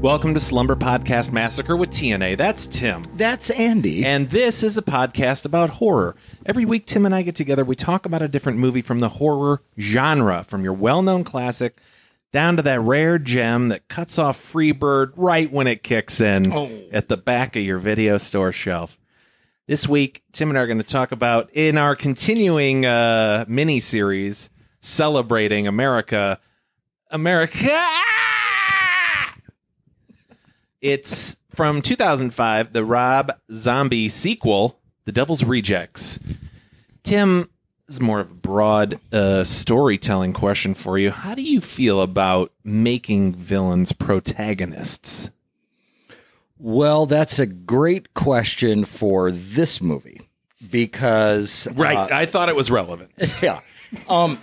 Welcome to Slumber Podcast Massacre with TNA. That's Tim. That's Andy. And this is a podcast about horror. Every week, Tim and I get together. We talk about a different movie from the horror genre, from your well known classic down to that rare gem that cuts off Freebird right when it kicks in at the back of your video store shelf. This week, Tim and I are going to talk about in our continuing uh, mini series celebrating America. America. It's from 2005, the Rob Zombie sequel, The Devil's Rejects. Tim, this is more of a broad uh, storytelling question for you. How do you feel about making villains protagonists? well, that's a great question for this movie because Right. uh, I thought it was relevant. yeah. Um,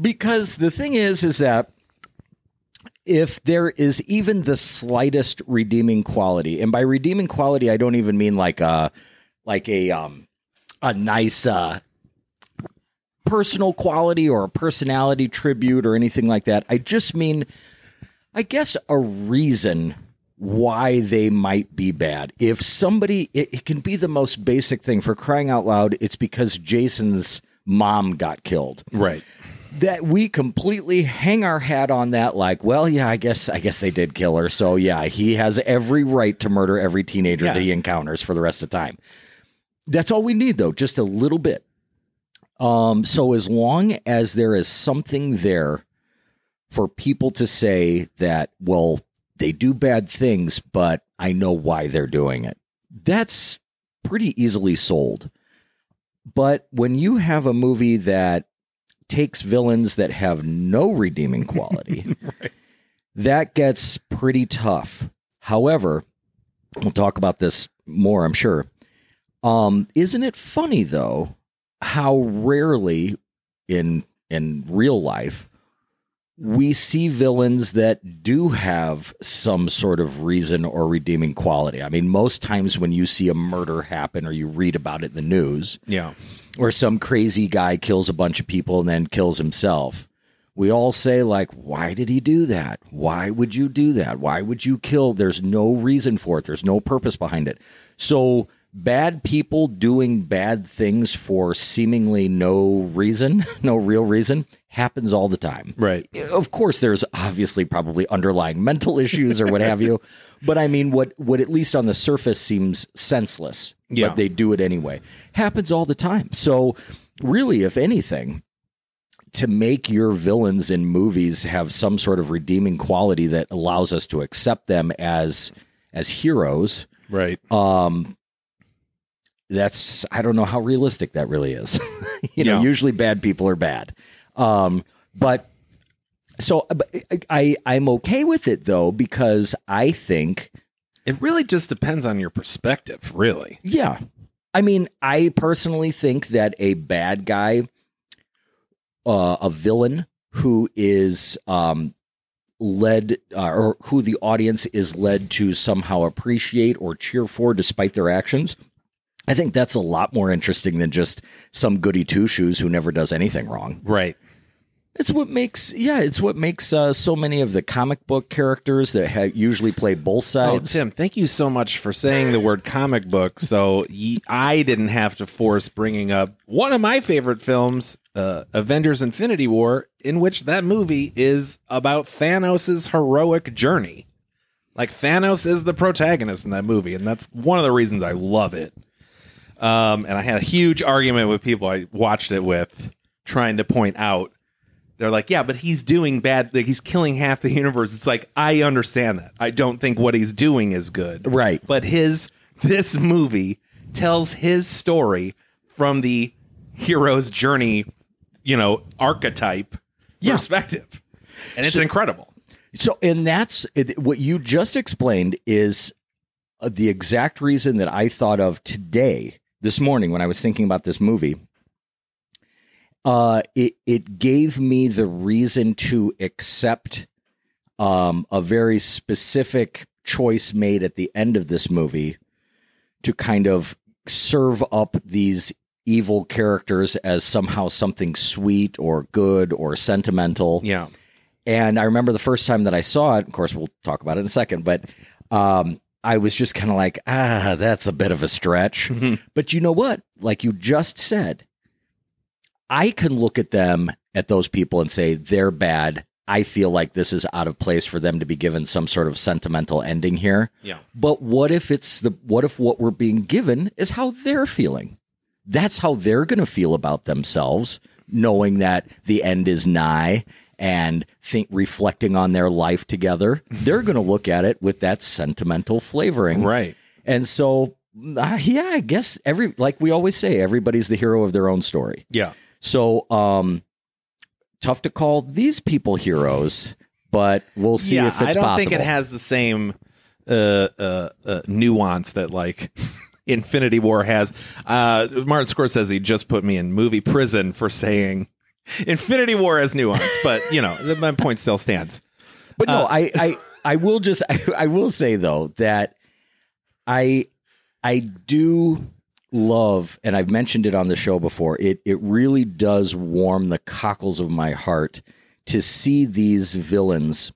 because the thing is, is that if there is even the slightest redeeming quality, and by redeeming quality, I don't even mean like a like a um a nice uh personal quality or a personality tribute or anything like that. I just mean, I guess, a reason why they might be bad. If somebody, it, it can be the most basic thing for crying out loud. It's because Jason's mom got killed right. That we completely hang our hat on that like well yeah i guess i guess they did kill her. So yeah he has every right to murder every teenager Yeah. that he encounters for the rest of time. That's all we need though just a little bit. Um so as long as there is something there for people to say that well they do bad things but i know why they're doing it. That's pretty easily sold. But when you have a movie that takes villains that have no redeeming quality, that gets pretty tough. However, we'll talk about this more, I'm sure. Um, isn't it funny though how rarely in in real life we see villains that do have some sort of reason or redeeming quality. I mean, most times when you see a murder happen or you read about it in the news, Yeah. Or some crazy guy kills a bunch of people and then kills himself. We all say, like, why did he do that? Why would you do that? Why would you kill? There's no reason for it, there's no purpose behind it. So, bad people doing bad things for seemingly no reason, no real reason, happens all the time. Right. Of course, there's obviously probably underlying mental issues or what have you, but I mean, what what at least on the surface seems senseless, Yeah. but they do it anyway, happens all the time. So, really, if anything, to make your villains in movies have some sort of redeeming quality that allows us to accept them as as heroes, Right. Um, that's I don't know how realistic that really is. you know, usually bad people are bad. Um, but so I I'm okay with it though because I think It really just depends on your perspective, really. yeah. I mean, I personally think that a bad guy uh, a villain who is um led uh, or who the audience is led to somehow appreciate or cheer for despite their actions I think that's a lot more interesting than just some goody two shoes who never does anything wrong. Right. It's what makes, yeah, it's what makes uh, so many of the comic book characters that ha- usually play both Oh, sides. Tim, thank you so much for saying the word comic book. So I didn't have to force bringing up one of my favorite films, uh, Avengers Infinity War, in which that movie is about Thanos' heroic journey. Like, Thanos is the protagonist in that movie, and that's one of the reasons I love it. Um, and I had a huge argument with people I watched it with, trying to point out they're like, yeah, but he's doing bad. Like he's killing half the universe. It's like I understand that. I don't think what he's doing is good. Right. But his this movie tells his story from the hero's journey, you know, archetype perspective, and it's incredible. So, and that's what you just explained is uh, the exact reason that I thought of today, this morning, when I was thinking about this movie. Uh, it it gave me the reason to accept um, a very specific choice made at the end of this movie to kind of serve up these evil characters as somehow something sweet or good or sentimental. Yeah. And I remember the first time that I saw it, of course, we'll talk about it in a second, but um, I was just kind of like, ah, that's a bit of a stretch. But you know what? Like you just said, I can look at them, at those people, and say, they're bad. I feel like this is out of place for them to be given some sort of sentimental ending here. Yeah. But what if it's the what if what we're being given is how they're feeling? That's how they're going to feel about themselves, knowing that the end is nigh and think reflecting on their life together. They're going to look at it with that sentimental flavoring. Right. And so uh, yeah, I guess every like we always say everybody's the hero of their own story. Yeah. So um tough to call these people heroes, but we'll see yeah, if it's possible. I don't possible. think it has the same uh, uh, uh, nuance that like Infinity War has. Uh, Martin Scorsese just put me in movie prison for saying Infinity War has nuance, but you know my point still stands. But no, I, I, I will just, I, I will say though that I, I do love, and I've mentioned it on the show before. It, it really does warm the cockles of my heart to see these villains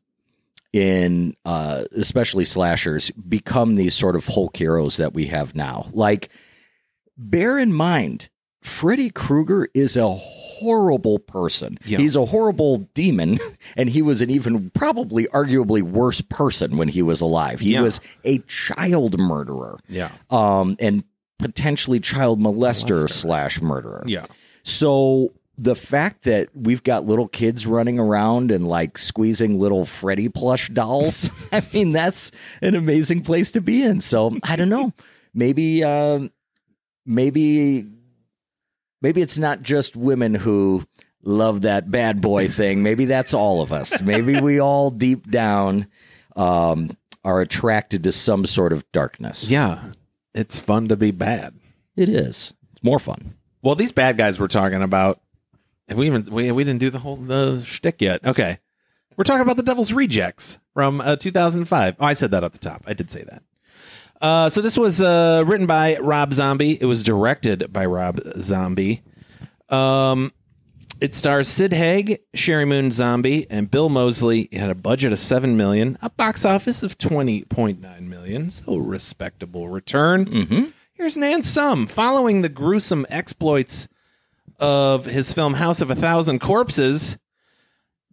in, uh, especially slashers, become these sort of Hulk heroes that we have now. Like, bear in mind, Freddy Krueger is a horrible person. Yeah. He's a horrible demon, and he was an even probably arguably worse person when he was alive. He Yeah. was a child murderer. Yeah. Um, and potentially child molester Molester. slash murderer. Yeah. So the fact that we've got little kids running around and like squeezing little Freddy plush dolls, I mean, that's an amazing place to be in. So I don't know. Maybe, um, maybe, maybe it's not just women who love that bad boy thing. Maybe that's all of us. Maybe we all deep down um, are attracted to some sort of darkness. Yeah. It's fun to be bad. It is. It's more fun. Well, these bad guys we're talking about. Have we even we, we didn't do the whole the shtick yet? Okay, we're talking about the Devil's Rejects from uh, 2005. Oh, I said that at the top. I did say that. Uh, so this was uh, written by Rob Zombie. It was directed by Rob Zombie. Um, it stars Sid Haig, Sheri Moon Zombie, and Bill Moseley. It had a budget of seven million, a box office of twenty point nine million. So respectable return. Mm-hmm. Here's Nan Sum. Following the gruesome exploits of his film House of a Thousand Corpses,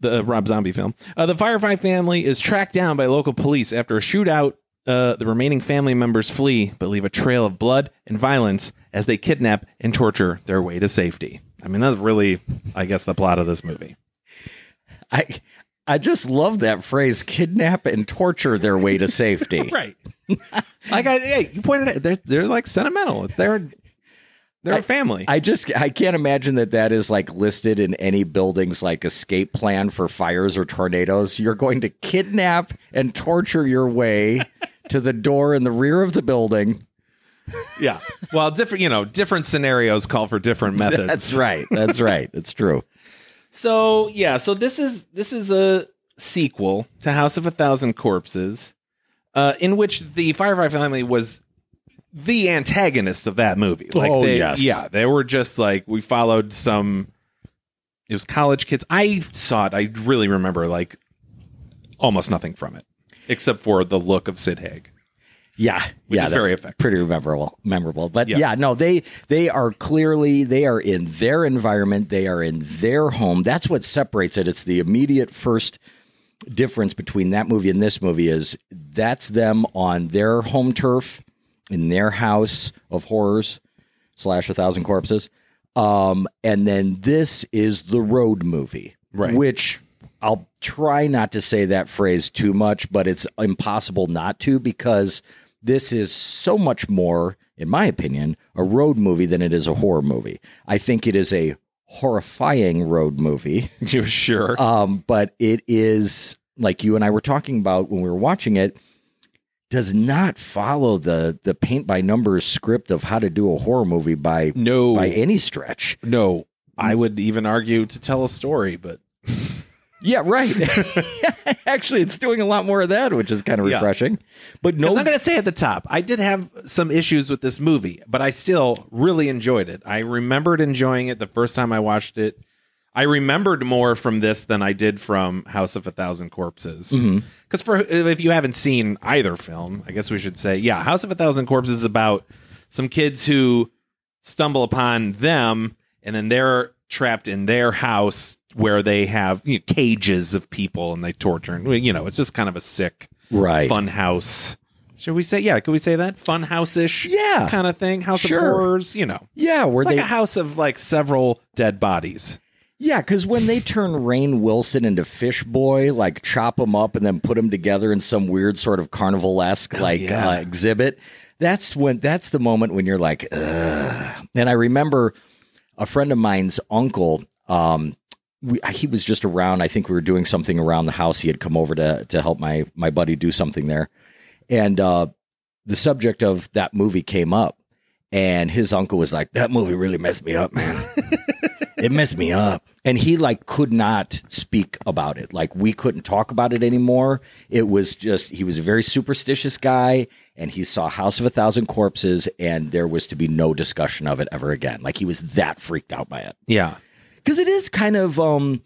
the Rob Zombie film, uh, the Firefly family is tracked down by local police after a shootout. Uh, the remaining family members flee, but leave a trail of blood and violence as they kidnap and torture their way to safety. I mean, that's really, I guess, the plot of this movie. I I just love that phrase kidnap and torture their way to safety. Right. like, I, hey, you pointed out, they're, they're like sentimental. They're, they're a family. I just I can't imagine that that is like listed in any building's like escape plan for fires or tornadoes. You're going to kidnap and torture your way to the door in the rear of the building. Yeah. Well, different, you know, different scenarios call for different methods. That's right. That's right. It's true. So, yeah, so this is this is a sequel to House of a Thousand Corpses, uh, in which the Firefly family was the antagonist of that movie. Like Oh, they, yes. Yeah, they were just like we followed some it was college kids. I saw it. I really remember like almost nothing from it. Except for the look of Sid Haig. Yeah, Which yeah, is very effective. pretty memorable. Memorable, but Yeah. yeah. no, they they are clearly they are in their environment. They are in their home. That's what separates it. It's the immediate first difference between that movie and this movie is that's them on their home turf in their house of horrors slash a thousand corpses. Um, and then this is the road movie, Right. Which I'll try not to say that phrase too much, but it's impossible not to because this is so much more, in my opinion, a road movie than it is a horror movie. I think it is a horrifying road movie. You're sure? Um, but it is like you and I were talking about when we were watching it. does not follow the the paint by numbers script of how to do a horror movie by No, by any stretch. no. I would even argue to tell a story, but Yeah, right. Actually, it's doing a lot more of that, which is kind of Yeah. refreshing. But no, I'm going to say at the top, I did have some issues with this movie, but I still really enjoyed it. I remembered enjoying it the first time I watched it. I remembered more from this than I did from House of a Thousand Corpses. Mm-hmm. Because for if you haven't seen either film, I guess we should say, yeah, House of a Thousand Corpses is about some kids who stumble upon them, and then they're trapped in their house where they have you know, cages of people and they torture. And you know, it's just kind of a sick right. fun house. Should we say yeah? Could we say that fun house ish? Yeah. kind of thing. House Sure. of horrors. You know, Yeah, where it's like they a house of like several dead bodies. Yeah, because when they turn Rainn Wilson into Fish Boy, like chop him up and then put him together in some weird sort of carnival esque like Oh, yeah. uh, exhibit, that's when that's the moment when you're like, Ugh. and I remember a friend of mine's uncle. Um, we, he was just around. I think we were doing something around the house. He had come over to to help my my buddy do something there, and uh, the subject of that movie came up, and his uncle was like, "That movie really messed me up, man." it messed me up. And he like could not speak about it. Like we couldn't talk about it anymore. It was just he was a very superstitious guy and he saw house of a thousand corpses and there was to be no discussion of it ever again. Like he was that freaked out by it. Yeah, because it is kind of um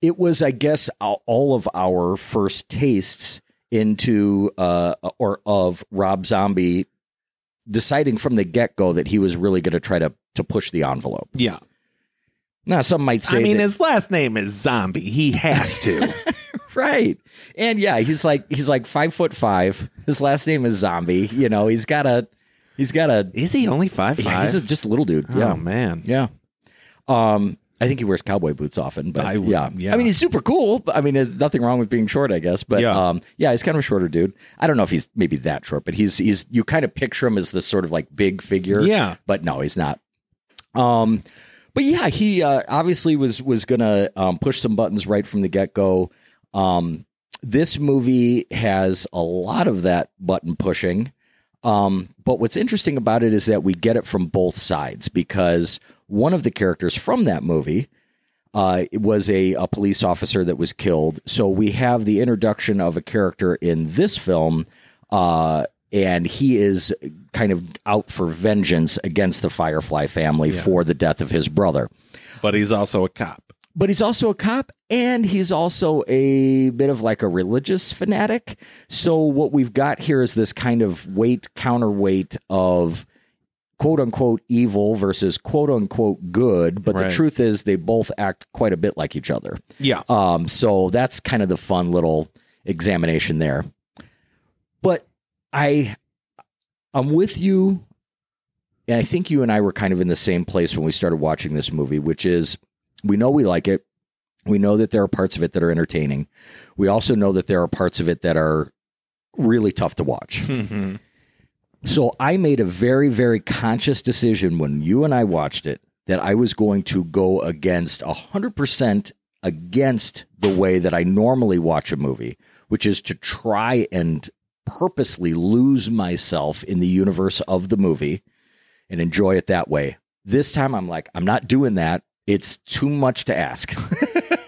it was i guess all of our first tastes into uh or of rob zombie deciding from the get-go that he was really going to try to to push the envelope yeah. now some might say I mean, that- his last name is Zombie. He has to. right and yeah he's like he's like five foot five his last name is zombie you know he's got a he's got a is he only five yeah, he's a, just a little dude oh yeah man. yeah um I think he wears cowboy boots often, but I yeah. yeah. I mean, he's super cool. but- I mean, there's nothing wrong with being short, I guess. But Yeah. um, yeah, he's kind of a shorter dude. I don't know if he's maybe that short, but he's he's you kind of picture him as this sort of like big figure. Yeah. but no, he's not. Um, but yeah, he uh, obviously was was gonna um, push some buttons right from the get go. Um, this movie has a lot of that button pushing. Um, but what's interesting about it is that we get it from both sides because one of the characters from that movie uh, was a, a police officer that was killed. So we have the introduction of a character in this film, uh, and he is kind of out for vengeance against the Firefly family for the death of his brother. But he's also a cop. But he's also a cop and he's also a bit of like a religious fanatic. So what we've got here is this kind of weight counterweight of quote unquote evil versus quote unquote good. But the truth is they both act quite a bit like each other. Yeah. Um, so that's kind of the fun little examination there. But I I'm with you and I think you and I were kind of in the same place when we started watching this movie, which is we know we like it. We know that there are parts of it that are entertaining. We also know that there are parts of it that are really tough to watch. Mhm. So I made a very, very conscious decision when you and I watched it that I was going to go against 100% against the way that I normally watch a movie, which is to try and purposely lose myself in the universe of the movie and enjoy it that way. This time I'm like, I'm not doing that. It's too much to ask.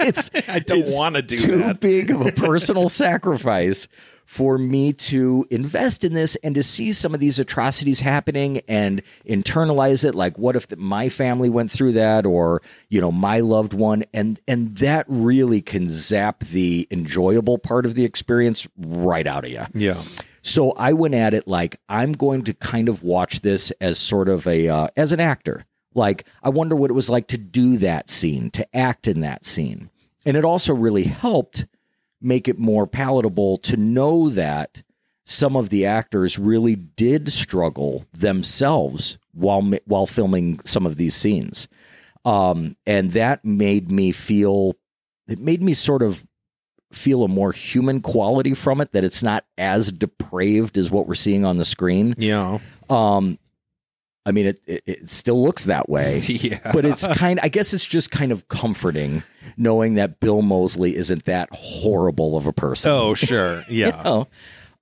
it's I don't want to do that. too that. big of a personal sacrifice for me to invest in this and to see some of these atrocities happening and internalize it like what if the, my family went through that or you know my loved one and and that really can zap the enjoyable part of the experience right out of you Yeah. so I went at it like I'm going to kind of watch this as sort of a uh, as an actor. Like I wonder what it was like to do that scene, to act in that scene. And it also really helped make it more palatable to know that some of the actors really did struggle themselves while while filming some of these scenes. Um, and that made me feel it made me sort of feel a more human quality from it that it's not as depraved as what we're seeing on the screen Yeah. um i mean it it, it still looks that way Yeah. but it's kind i guess it's just kind of comforting knowing that bill moseley isn't that horrible of a person oh, sure. Yeah. oh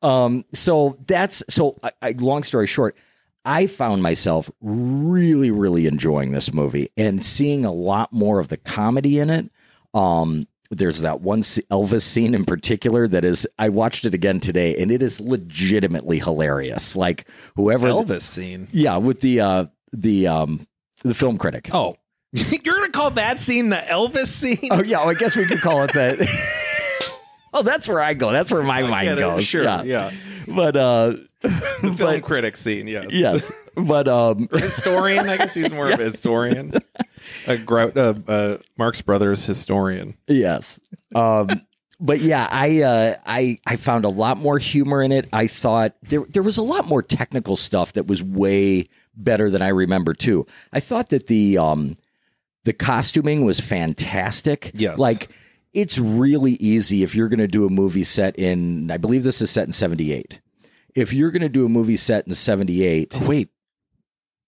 Um, so that's so. I, I, long story short, I found myself really, really enjoying this movie and seeing a lot more of the comedy in it. Um, there's that one Elvis scene in particular that is. I watched it again today, and it is legitimately hilarious. Like whoever Elvis scene. yeah, with the uh, the um, the film critic. Oh, you're gonna call that scene the Elvis scene? Oh yeah, well, I guess we could call it that. oh, that's where I go. That's where my I mind goes. Sure, yeah. yeah. But uh, The film but- critic scene. Yes. yes, but um, Or historian. I guess he's more of a historian. A gro- uh, uh, Marx Brothers historian. Yes. Um, but yeah, I uh, I I found a lot more humor in it. I thought there there was a lot more technical stuff that was way better than I remember too. I thought that the um the costuming was fantastic. Yes. Like it's really easy if you're going to do a movie set in I believe this is set in 78. If you're going to do a movie set in 78, Wait,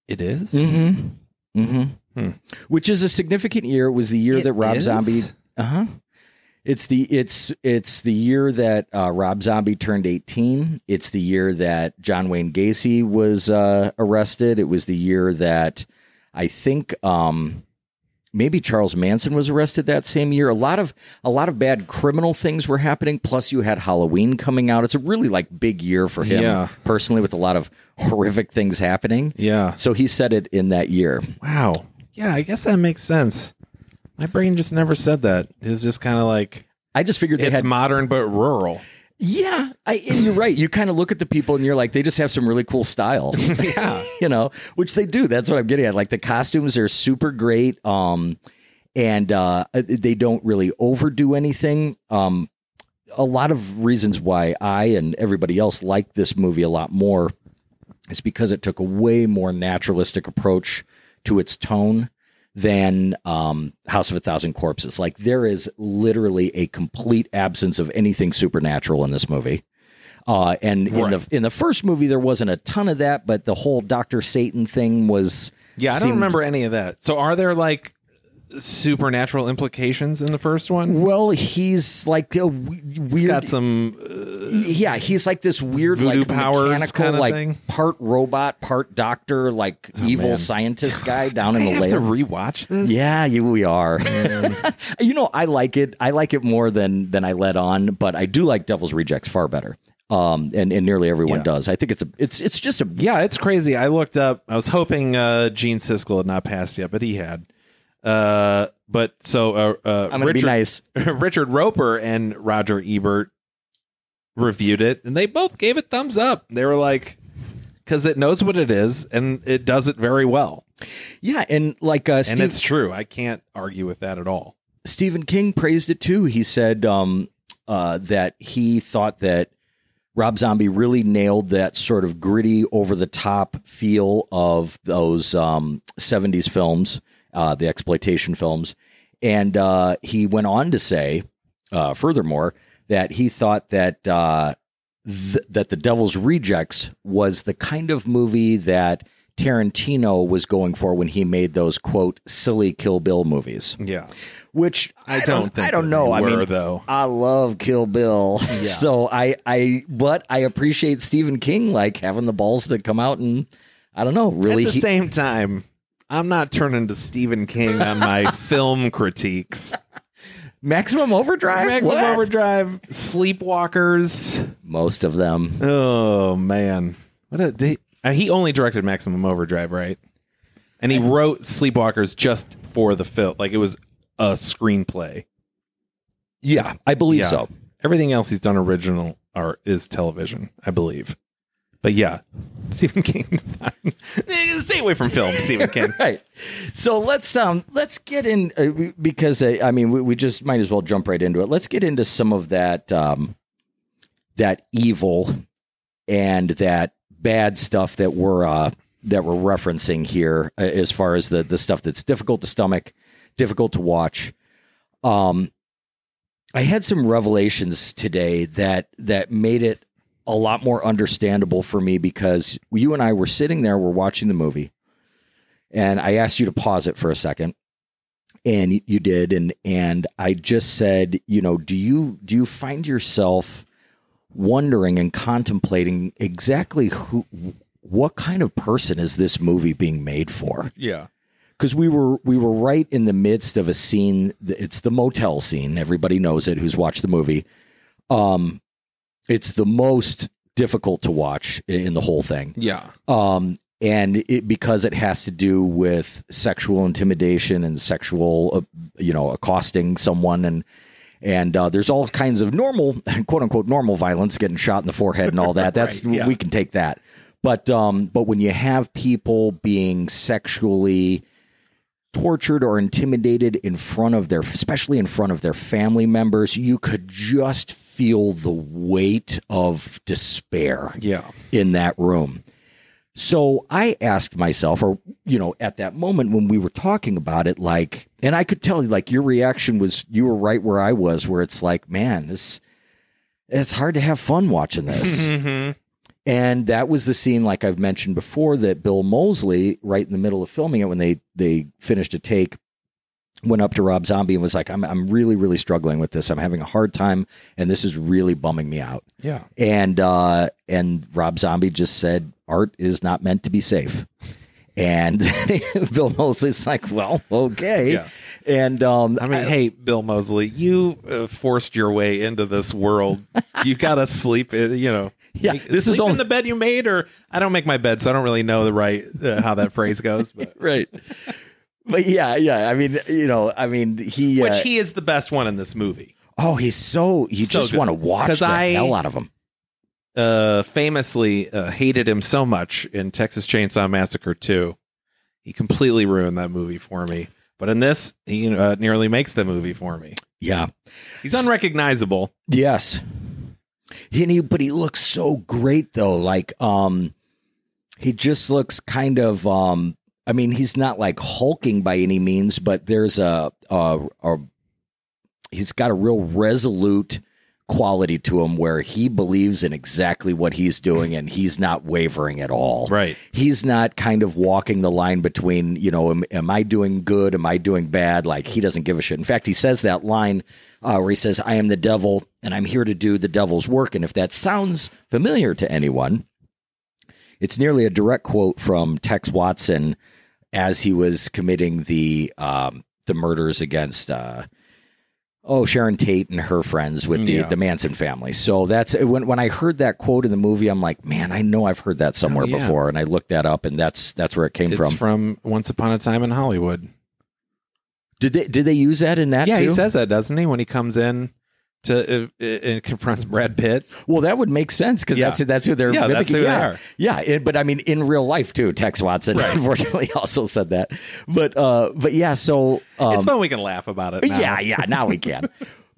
it is? Mm-hmm. Mm-hmm. Hmm. Which is a significant year. It was the year It that Rob is? Zombie. Uh huh. It's the it's it's the year that uh, Rob Zombie turned eighteen. It's the year that John Wayne Gacy was uh, arrested. It was the year that I think um, maybe Charles Manson was arrested that same year. A lot of a lot of bad criminal things were happening. Plus, you had Halloween coming out. It's a really like big year for him Yeah. personally, with a lot of horrific things happening. Yeah. So he said it in that year. Wow. Yeah, I guess that makes sense. My brain just never said that. It's just kind of like I just figured they it's had. modern but rural. Yeah, I, and you're right. You kind of look at the people and you're like, they just have some really cool style. Yeah. you know, which they do. That's what I'm getting at. Like the costumes are super great. Um, and uh, they don't really overdo anything. Um, a lot of reasons why I and everybody else like this movie a lot more is because it took a way more naturalistic approach to its tone than um, House of a Thousand Corpses. Like there is literally a complete absence of anything supernatural in this movie. Uh, and in the in the first movie, there wasn't a ton of that, but the whole Doctor Satan thing was. Yeah, I don't seemed- remember any of that. So are there like supernatural implications in the first one? Well, he's like a w- He's weird. got some uh, yeah, he's like this weird, Voodoo like powers mechanical, like thing? part robot, part doctor, like evil man. scientist guy down in the have lair. to rewatch this. Yeah, you, we are. you know, I like it. I like it more than than I let on, but I do like Devil's Rejects far better. Um, and, and nearly everyone Yeah. does. I think it's a it's it's just a Yeah, it's crazy. I looked up. I was hoping uh, Gene Siskel had not passed yet, but he had. Uh, but so uh, uh, I'm gonna Richard, be nice. Richard Roeper and Roger Ebert reviewed it, and they both gave it thumbs up. They were like, because it knows what it is, and it does it very well. Yeah, and like uh, And it's true. I can't argue with that at all. Stephen King praised it too. He said um, uh, that he thought that Rob Zombie really nailed that sort of gritty, over the top feel of those um, 70s films, uh, the exploitation films. And uh, he went on to say, uh, furthermore, that he thought that uh, th- that The Devil's Rejects was the kind of movie that Tarantino was going for when he made those quote silly Kill Bill movies Yeah, which I, I don't think I don't know. they I were, mean, though. I love Kill Bill, yeah. so I I but I appreciate Stephen King like having the balls to come out and I don't know really. At the he- same time, I'm not turning to Stephen King on my film critiques. Maximum Overdrive. Maximum What? Overdrive, Sleepwalkers. Most of them. Oh man, what a he, uh, he only directed Maximum Overdrive, right? And he wrote Sleepwalkers just for the film, like it was a screenplay. Yeah, I believe Yeah. so. Everything else he's done original or is television, I believe. But yeah, Stephen King. Stay away from film, Stephen King. Right. So let's um let's get in uh, because uh, I mean we, we just might as well jump right into it. Let's get into some of that um that evil and that bad stuff that we're uh that we're referencing here uh, as far as the the stuff that's difficult to stomach, difficult to watch. Um I had some revelations today that that made it a lot more understandable for me because you and I were sitting there, we're watching the movie, and I asked you to pause it for a second, and you did, and and I just said, you know, do you do you find yourself wondering and contemplating exactly who, what kind of person is this movie being made for? Yeah. because we were we were right in the midst of a scene. It's the motel scene. Everybody knows it. Who's watched the movie? Um, it's the most difficult to watch in the whole thing. Yeah. Um, and it because it has to do with sexual intimidation and sexual, uh, you know, accosting someone and. And uh, there's all kinds of normal, quote unquote, normal violence, getting shot in the forehead and all that. That's Right, yeah. we can take that. But um, but when you have people being sexually tortured or intimidated in front of their especially in front of their family members you could just feel the weight of despair Yeah. in that room so i asked myself or you know at that moment when we were talking about it like and i could tell you, like your reaction was you were right where i was where it's like man this it's hard to have fun watching this Mm-hmm. and that was the scene, like I've mentioned before, that Bill Moseley, right in the middle of filming it, when they they finished a take, went up to Rob Zombie and was like, "I'm I'm really really struggling with this. I'm having a hard time, and this is really bumming me out." Yeah. And uh, and Rob Zombie just said, "Art is not meant to be safe." And Bill Moseley's like, "Well, okay." Yeah. And um, I mean, hey, Bill Moseley, you uh, forced your way into this world. You got to sleep. In, you know, Yeah, Make- this is only- in the bed you made, or I don't make my bed, so I don't really know the right uh, how that phrase goes. But right. But yeah, yeah. I mean, you know, I mean, he. which uh, he is the best one in this movie. Oh, he's so you So just want to watch the I- hell out of him. Uh, famously uh, hated him so much in Texas Chainsaw Massacre 2. He completely ruined that movie for me. But in this, he uh, nearly makes the movie for me. Yeah. He's unrecognizable. Yes. He, and he, but he looks so great though. Like, um, he just looks kind of, um, I mean, he's not like hulking by any means, but there's a, a, a he's got a real resolute quality to him where he believes in exactly what he's doing and he's not wavering at all. Right. He's not kind of walking the line between, you know, am, am I doing good? Am I doing bad? Like he doesn't give a shit. In fact, he says that line uh, where he says, I am the devil and I'm here to do the devil's work. And if that sounds familiar to anyone, it's nearly a direct quote from Tex Watson as he was committing the um, the murders against uh, oh Sharon Tate and her friends with the Yeah. the Manson family. So that's when when I heard that quote in the movie, I'm like, man, I know I've heard that somewhere Oh, yeah. before, and I looked that up, and that's that's where it came It's from. from. Once Upon a Time in Hollywood. Did they did they use that in that? yeah, too? he says that, doesn't he, when he comes in to uh, uh, and confronts Brad Pitt? Well, that would make sense because Yeah. that's that's who they're Yeah, that's mimicking. who They are. Yeah, it- but I mean, in real life too, Tex Watson unfortunately also said that. But uh, but yeah, so um, it's fun we can laugh about it. Now. Yeah, yeah. Now we can.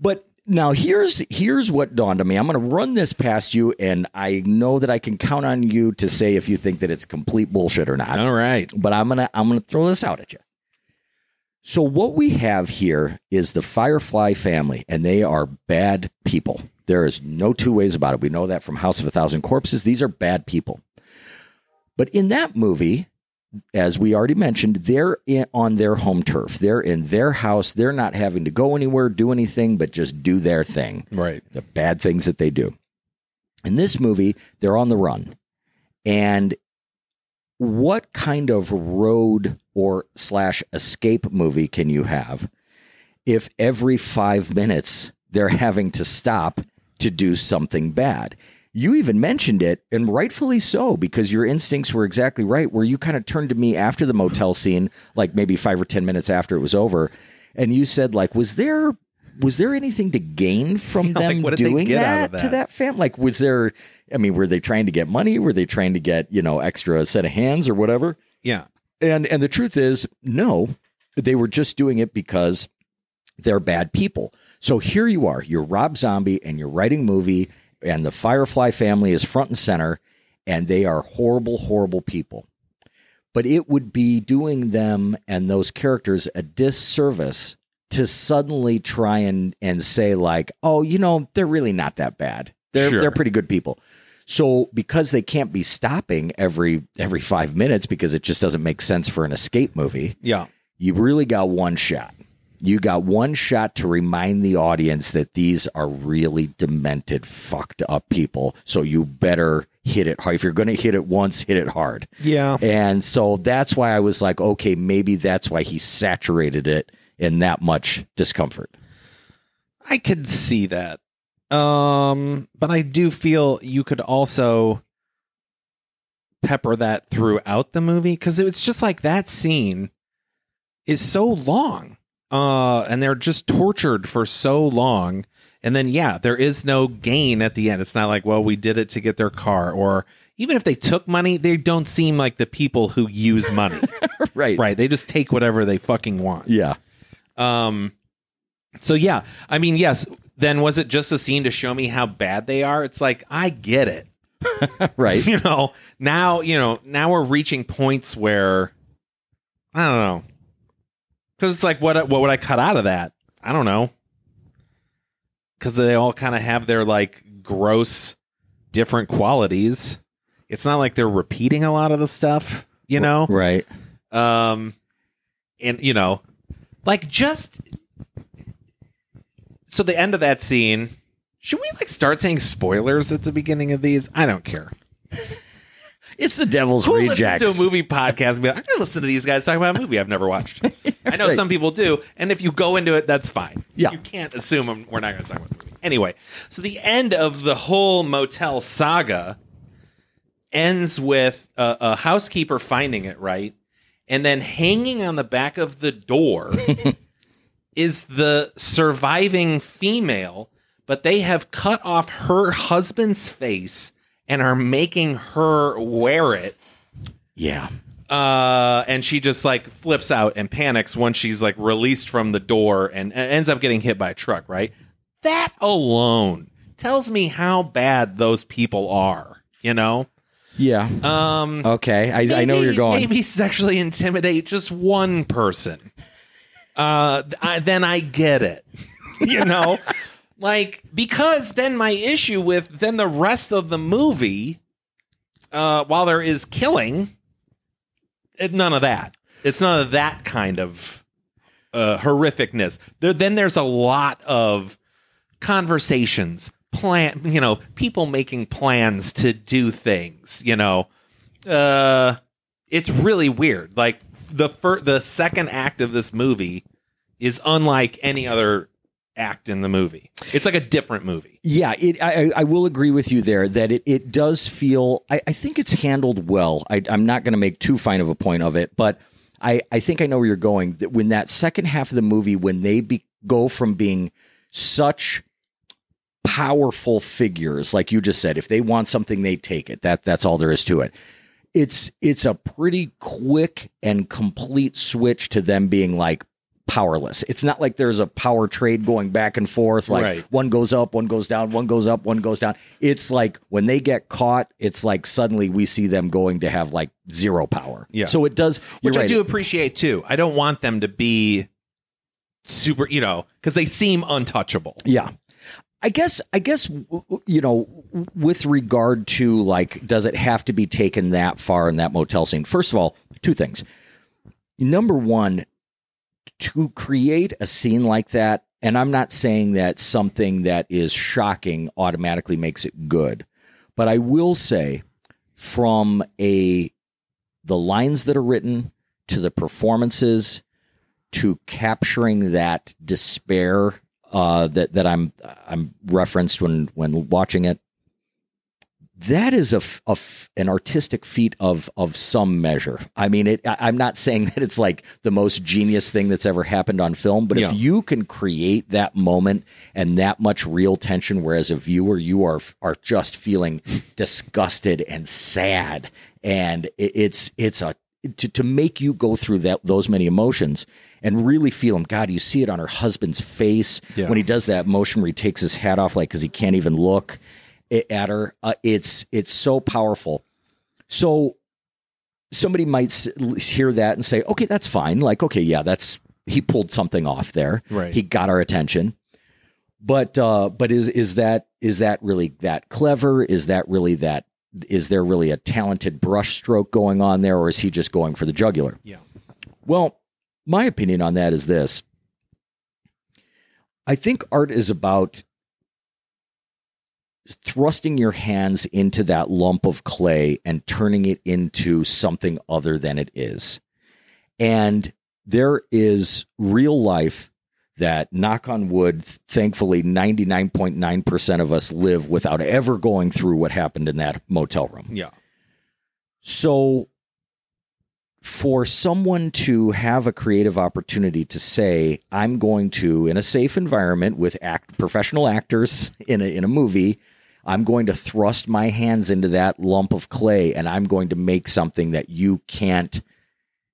but now here's here's what dawned on me. I'm going to run this past you, and I know that I can count on you to say if you think that it's complete bullshit or not. All right. But I'm gonna I'm gonna throw this out at you. So what we have here is the Firefly family, and they are bad people. There is no two ways about it. We know that from House of a Thousand Corpses. These are bad people. But in that movie, as we already mentioned, they're in, on their home turf. They're in their house. They're not having to go anywhere, do anything, but just do their thing Right. the bad things that they do. In this movie, they're on the run. And what kind of road or slash escape movie can you have if every five minutes they're having to stop to do something bad? You even mentioned it, and rightfully so, because your instincts were exactly right. Where you kind of turned to me after the motel scene, like maybe five or ten minutes after it was over, and you said, "Like, was there was there anything to gain from like, them what doing out that, to that? that fam? Like, was there? I mean, were they trying to get money? Were they trying to get you know extra set of hands or whatever? Yeah. And and the truth is, no, they were just doing it because they're bad people. So here you are, you're Rob Zombie, and you're writing a movie, and the Firefly family is front and center, and they are horrible, horrible people. But it would be doing them and those characters a disservice to suddenly try and and say like, oh, you know, they're really not that bad. They're Sure. they're pretty good people. So because they can't be stopping every every five minutes because it just doesn't make sense for an escape movie, Yeah. you really got one shot. You got one shot to remind the audience that these are really demented, fucked up people. So you better hit it hard. If you're going to hit it once, hit it hard. Yeah. And so that's why I was like, okay, maybe that's why he saturated it in that much discomfort. I could see that. Um, but I do feel you could also pepper that throughout the movie because it's just like that scene is so long. Uh, and they're just tortured for so long. And then, yeah, there is no gain at the end. It's not like, well, we did it to get their car, or even if they took money, they don't seem like the people who use money. Right. right. They just take whatever they fucking want. Yeah. Um, so yeah, I mean, yes. Then was it just a scene to show me how bad they are? It's like I get it. Right. You know, now you know. Now we're reaching points where I don't know, because it's like what what would I cut out of that? I don't know, because they all kind of have their like gross different qualities. It's not like they're repeating a lot of the stuff, you know. Right. Um, and you know, like just so the end of that scene. Should we like start saying spoilers at the beginning of these? I don't care. It's the devil's Who rejects. listens to a movie podcast and be like, I'm gonna listen to these guys talk about a movie I've never watched. I know Right. some people do, and if you go into it, that's fine. Yeah. You can't assume I'm- we're not gonna talk about the movie. Anyway, so the end of the whole motel saga ends with a, a housekeeper finding it right, and then hanging on the back of the door is the surviving female, but they have cut off her husband's face and are making her wear it. Yeah. Uh, and she just like flips out and panics once she's like released from the door and, and ends up getting hit by a truck, right? That alone tells me how bad those people are, you know? Yeah. Um, Okay. I, I know where you're going. Maybe sexually intimidate just one person. Uh, I, then I get it. you know, like because then my issue with then the rest of the movie, uh, while there is killing, it, none of that. It's none of that kind of uh, horrificness. There, then there's a lot of conversations, plan. You know, people making plans to do things. You know, uh, it's really weird. Like the fir- the second act of this movie is unlike any other act in the movie. It's like a different movie. Yeah, it, I, I- will agree with you there that it, it does feel, I, I think it's handled well. I, I'm not going to make too fine of a point of it, but I, I think I know where you're going. That when that second half of the movie, when they be, go from being such powerful figures, like you just said, if they want something, they take it. That that's all there is to it. It's it's a pretty quick and complete switch to them being like powerless. It's not like there's a power trade going back and forth. Like Right. one goes up, one goes down, one goes up, one goes down. It's like when they get caught, it's like suddenly we see them going to have like zero power. Yeah. So it does. Which I do appreciate too. I don't want them to be super, you know, because they seem untouchable. Yeah. I guess I guess you know with regard to like does it have to be taken that far in that motel scene? First of all, two things. Number 1 to create a scene like that and I'm not saying that something that is shocking automatically makes it good. But I will say from a the lines that are written to the performances to capturing that despair uh, that that I'm I'm referenced when when watching it. That is a, a an artistic feat of of some measure. I mean, it. I, I'm not saying that it's like the most genius thing that's ever happened on film, but Yeah. if you can create that moment and that much real tension, where as a viewer you are are just feeling disgusted and sad, and it, it's it's a to, to make you go through that those many emotions and really feel them. God, you see it on her husband's face Yeah. when he does that motion where he takes his hat off, like because he can't even look at her. Uh, it's it's so powerful. So somebody might hear that and say, "Okay, that's fine." Like, okay, yeah, that's he pulled something off there. Right. He got our attention. But uh, but is is that is that really that clever? Is that really that? Is there really a talented brushstroke going on there, or is he just going for the jugular? Yeah. Well, my opinion on that is this: I think art is about thrusting your hands into that lump of clay and turning it into something other than it is. And there is real life that, knock on wood, thankfully 99.9% of us live without ever going through what happened in that motel room. Yeah. So, for someone to have a creative opportunity to say, I'm going to, in a safe environment with act, professional actors in a, in a movie, I'm going to thrust my hands into that lump of clay and I'm going to make something that you can't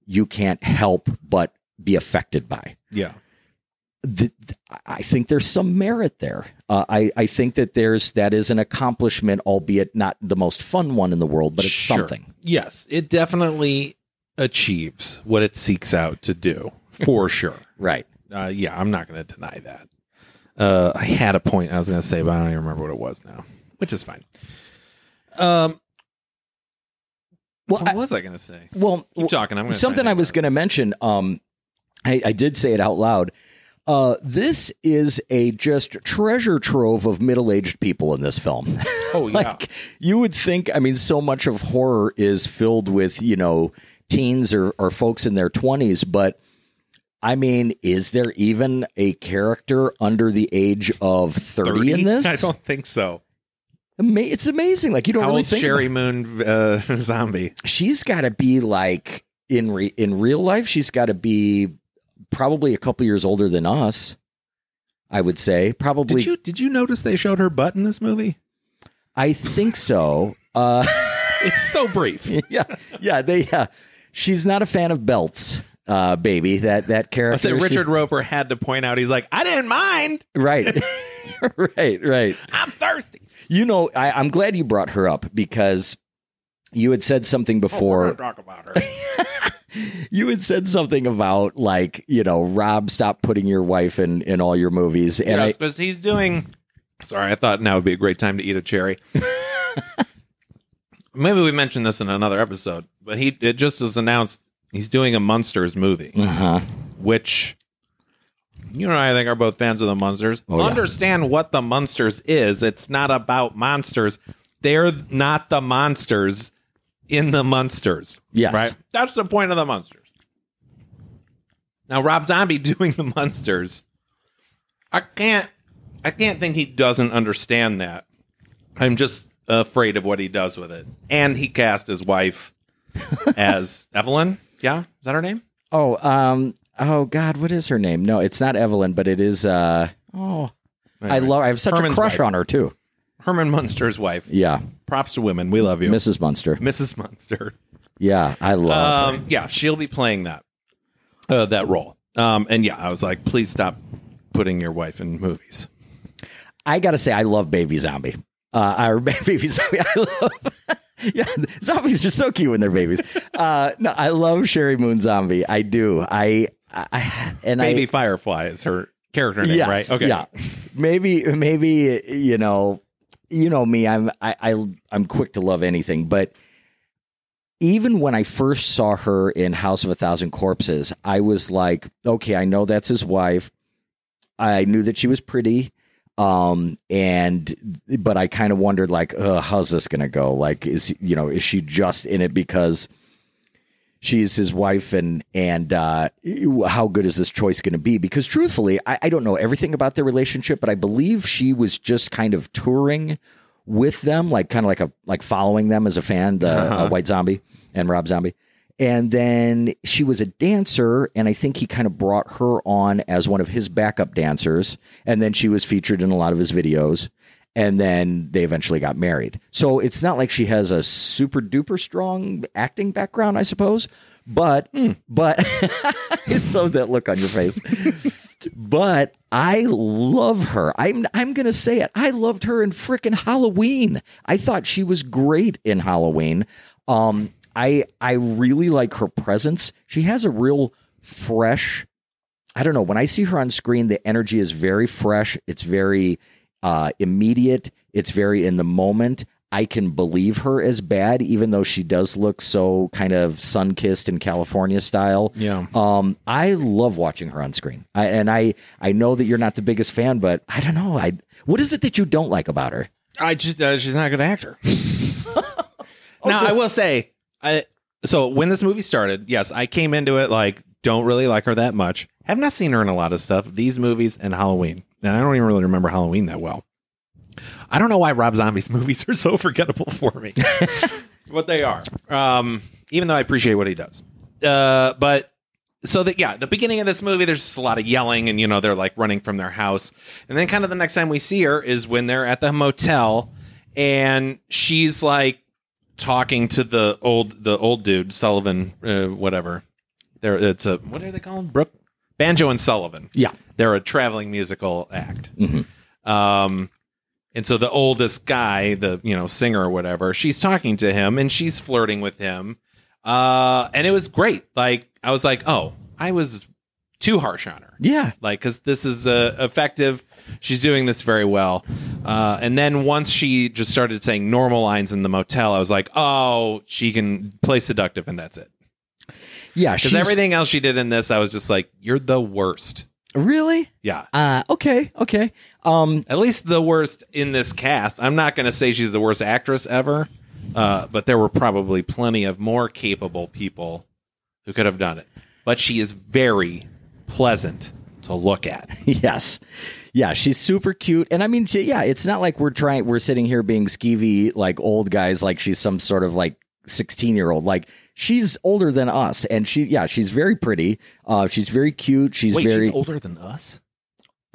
you can't help but be affected by. Yeah. The, I think there's some merit there. Uh, I, I think that there's that is an accomplishment, albeit not the most fun one in the world, but it's Sure. something. Yes, it definitely achieves what it seeks out to do for sure. Right. Uh, yeah, I'm not going to deny that. Uh, I had a point I was going to say, but I don't even remember what it was now, which is fine. Um, Well, what I- was I going to say? Well, Keep talking. I'm to something I was going to mention. Um, I, I did say it out loud. Uh, this is a just treasure trove of middle-aged people in this film. Oh yeah, like you would think. I mean, so much of horror is filled with you know teens or, or folks in their twenties, but I mean, is there even a character under the age of thirty, in this? I don't think so. Ama- It's amazing. Like you don't How really think. Sheri about- Moon uh, zombie? she's got to be like in re- in real life. She's got to be probably a couple years older than us. I would say probably. Did you did you notice they showed her butt in this movie? I think so. Uh, It's so brief. yeah, yeah. They. Uh, she's not a fan of belts, uh, baby. That that I character. say she- Richard Roeper had to point out. He's like, I didn't mind. right, right, right. I'm thirsty. You know, I, I'm glad you brought her up because you had said something Oh, before. gonna talk about her. you had said something about like you know, Rob, stop putting your wife in in all your movies, and I. because he's doing. Sorry, I thought now would be a great time to eat a cherry. Maybe we mentioned this in another episode, but he it just was announced he's doing a Munsters movie, Uh-huh. which you and I think are both fans of the Munsters. Oh, yeah. Understand what the Munsters is. It's not about monsters. They're not the monsters in the Munsters. Yes. Right? That's the point of the Munsters. Now Rob Zombie doing the Munsters, I can't I can't think he doesn't understand that. I'm just afraid of what he does with it. And he cast his wife as Evelyn. Yeah, is that her name? Oh, um, oh God, what is her name? No, it's not Evelyn, but it is. Uh, oh, I love. I have such Herman's a crush wife. on her too. Herman Munster's wife. Yeah, Props to women. We love you. Mrs. Munster. Mrs. Munster. Yeah, I love. her. Um, yeah, she'll be playing that uh, that role. Um, and yeah, I was like, please stop putting your wife in movies. I gotta say, I love Baby Zombie. Uh, our Baby Zombie. I love. yeah, zombies are so cute when they're babies. Uh, no, I love Sheri Moon Zombie. I do. I. I and Baby I. Firefly is her character name, Yes, right? Okay. Yeah. Maybe. Maybe. You know. You know me. I'm. I. I I'm quick to love anything, but even when I first saw her in House of a Thousand Corpses, I was like, okay, I know that's his wife. I knew that she was pretty. Um, and, but I kind of wondered, like, uh, how's this going to go? Like, is, you know, is she just in it because she's his wife and, and, uh, how good is this choice going to be? Because truthfully, I, I don't know everything about their relationship, but I believe she was just kind of touring with them, like kind of like a like following them as a fan, the uh, White Zombie and Rob Zombie. And then she was a dancer, and I think he kind of brought her on as one of his backup dancers. And then she was featured in a lot of his videos. And then they eventually got married. So it's not like she has a super duper strong acting background, I suppose. But, but it's so that look on your face but I love her. I'm I'm gonna say it. I loved her in frickin' Halloween. I thought she was great in Halloween. Um, I I really like her presence. She has a real fresh. I don't know. When I see her on screen, the energy is very fresh. It's very uh, immediate. It's very in the moment. I can believe her as bad, even though she does look so kind of sun kissed in California style. Yeah. Um, I love watching her on screen, I, and I I know that you're not the biggest fan, but I don't know. I what is it that you don't like about her? I just uh, she's not a good actor. now I will say, I so when this movie started, yes, I came into it like don't really like her that much. Have not seen her in a lot of stuff. These movies and Halloween, and I don't even really remember Halloween that well. I don't know why Rob Zombie's movies are so forgettable for me. what they are, um, even though I appreciate what he does. Uh, but so that yeah, the beginning of this movie, there's just a lot of yelling, and you know they're like running from their house, and then kind of the next time we see her is when they're at the motel, and she's like talking to the old the old dude Sullivan, uh, whatever. There, it's a what are they called? Brooke Banjo and Sullivan. Yeah. They're a traveling musical act. Mhm. Um, and so the oldest guy, the you know singer or whatever, she's talking to him and she's flirting with him. Uh, and it was great. Like I was like, oh, I was too harsh on her. Yeah. Like because this is uh, effective. She's doing this very well. Uh, and then once she just started saying normal lines in the motel, I was like, oh, she can play seductive, and that's it. Yeah. Because everything else she did in this, I was just like, you're the worst. Really. Yeah. Uh, okay. Okay. Um, At least the worst in this cast. I'm not going to say she's the worst actress ever, uh, but there were probably plenty of more capable people who could have done it. But she is very pleasant to look at. yes. Yeah, she's super cute. And I mean, she- yeah, it's not like we're trying, we're sitting here being skeevy, like old guys, like she's some sort of like 16 year old. Like she's older than us. And she, yeah, she's very pretty. Uh, she's very cute. She's Wait, very, she's older than us?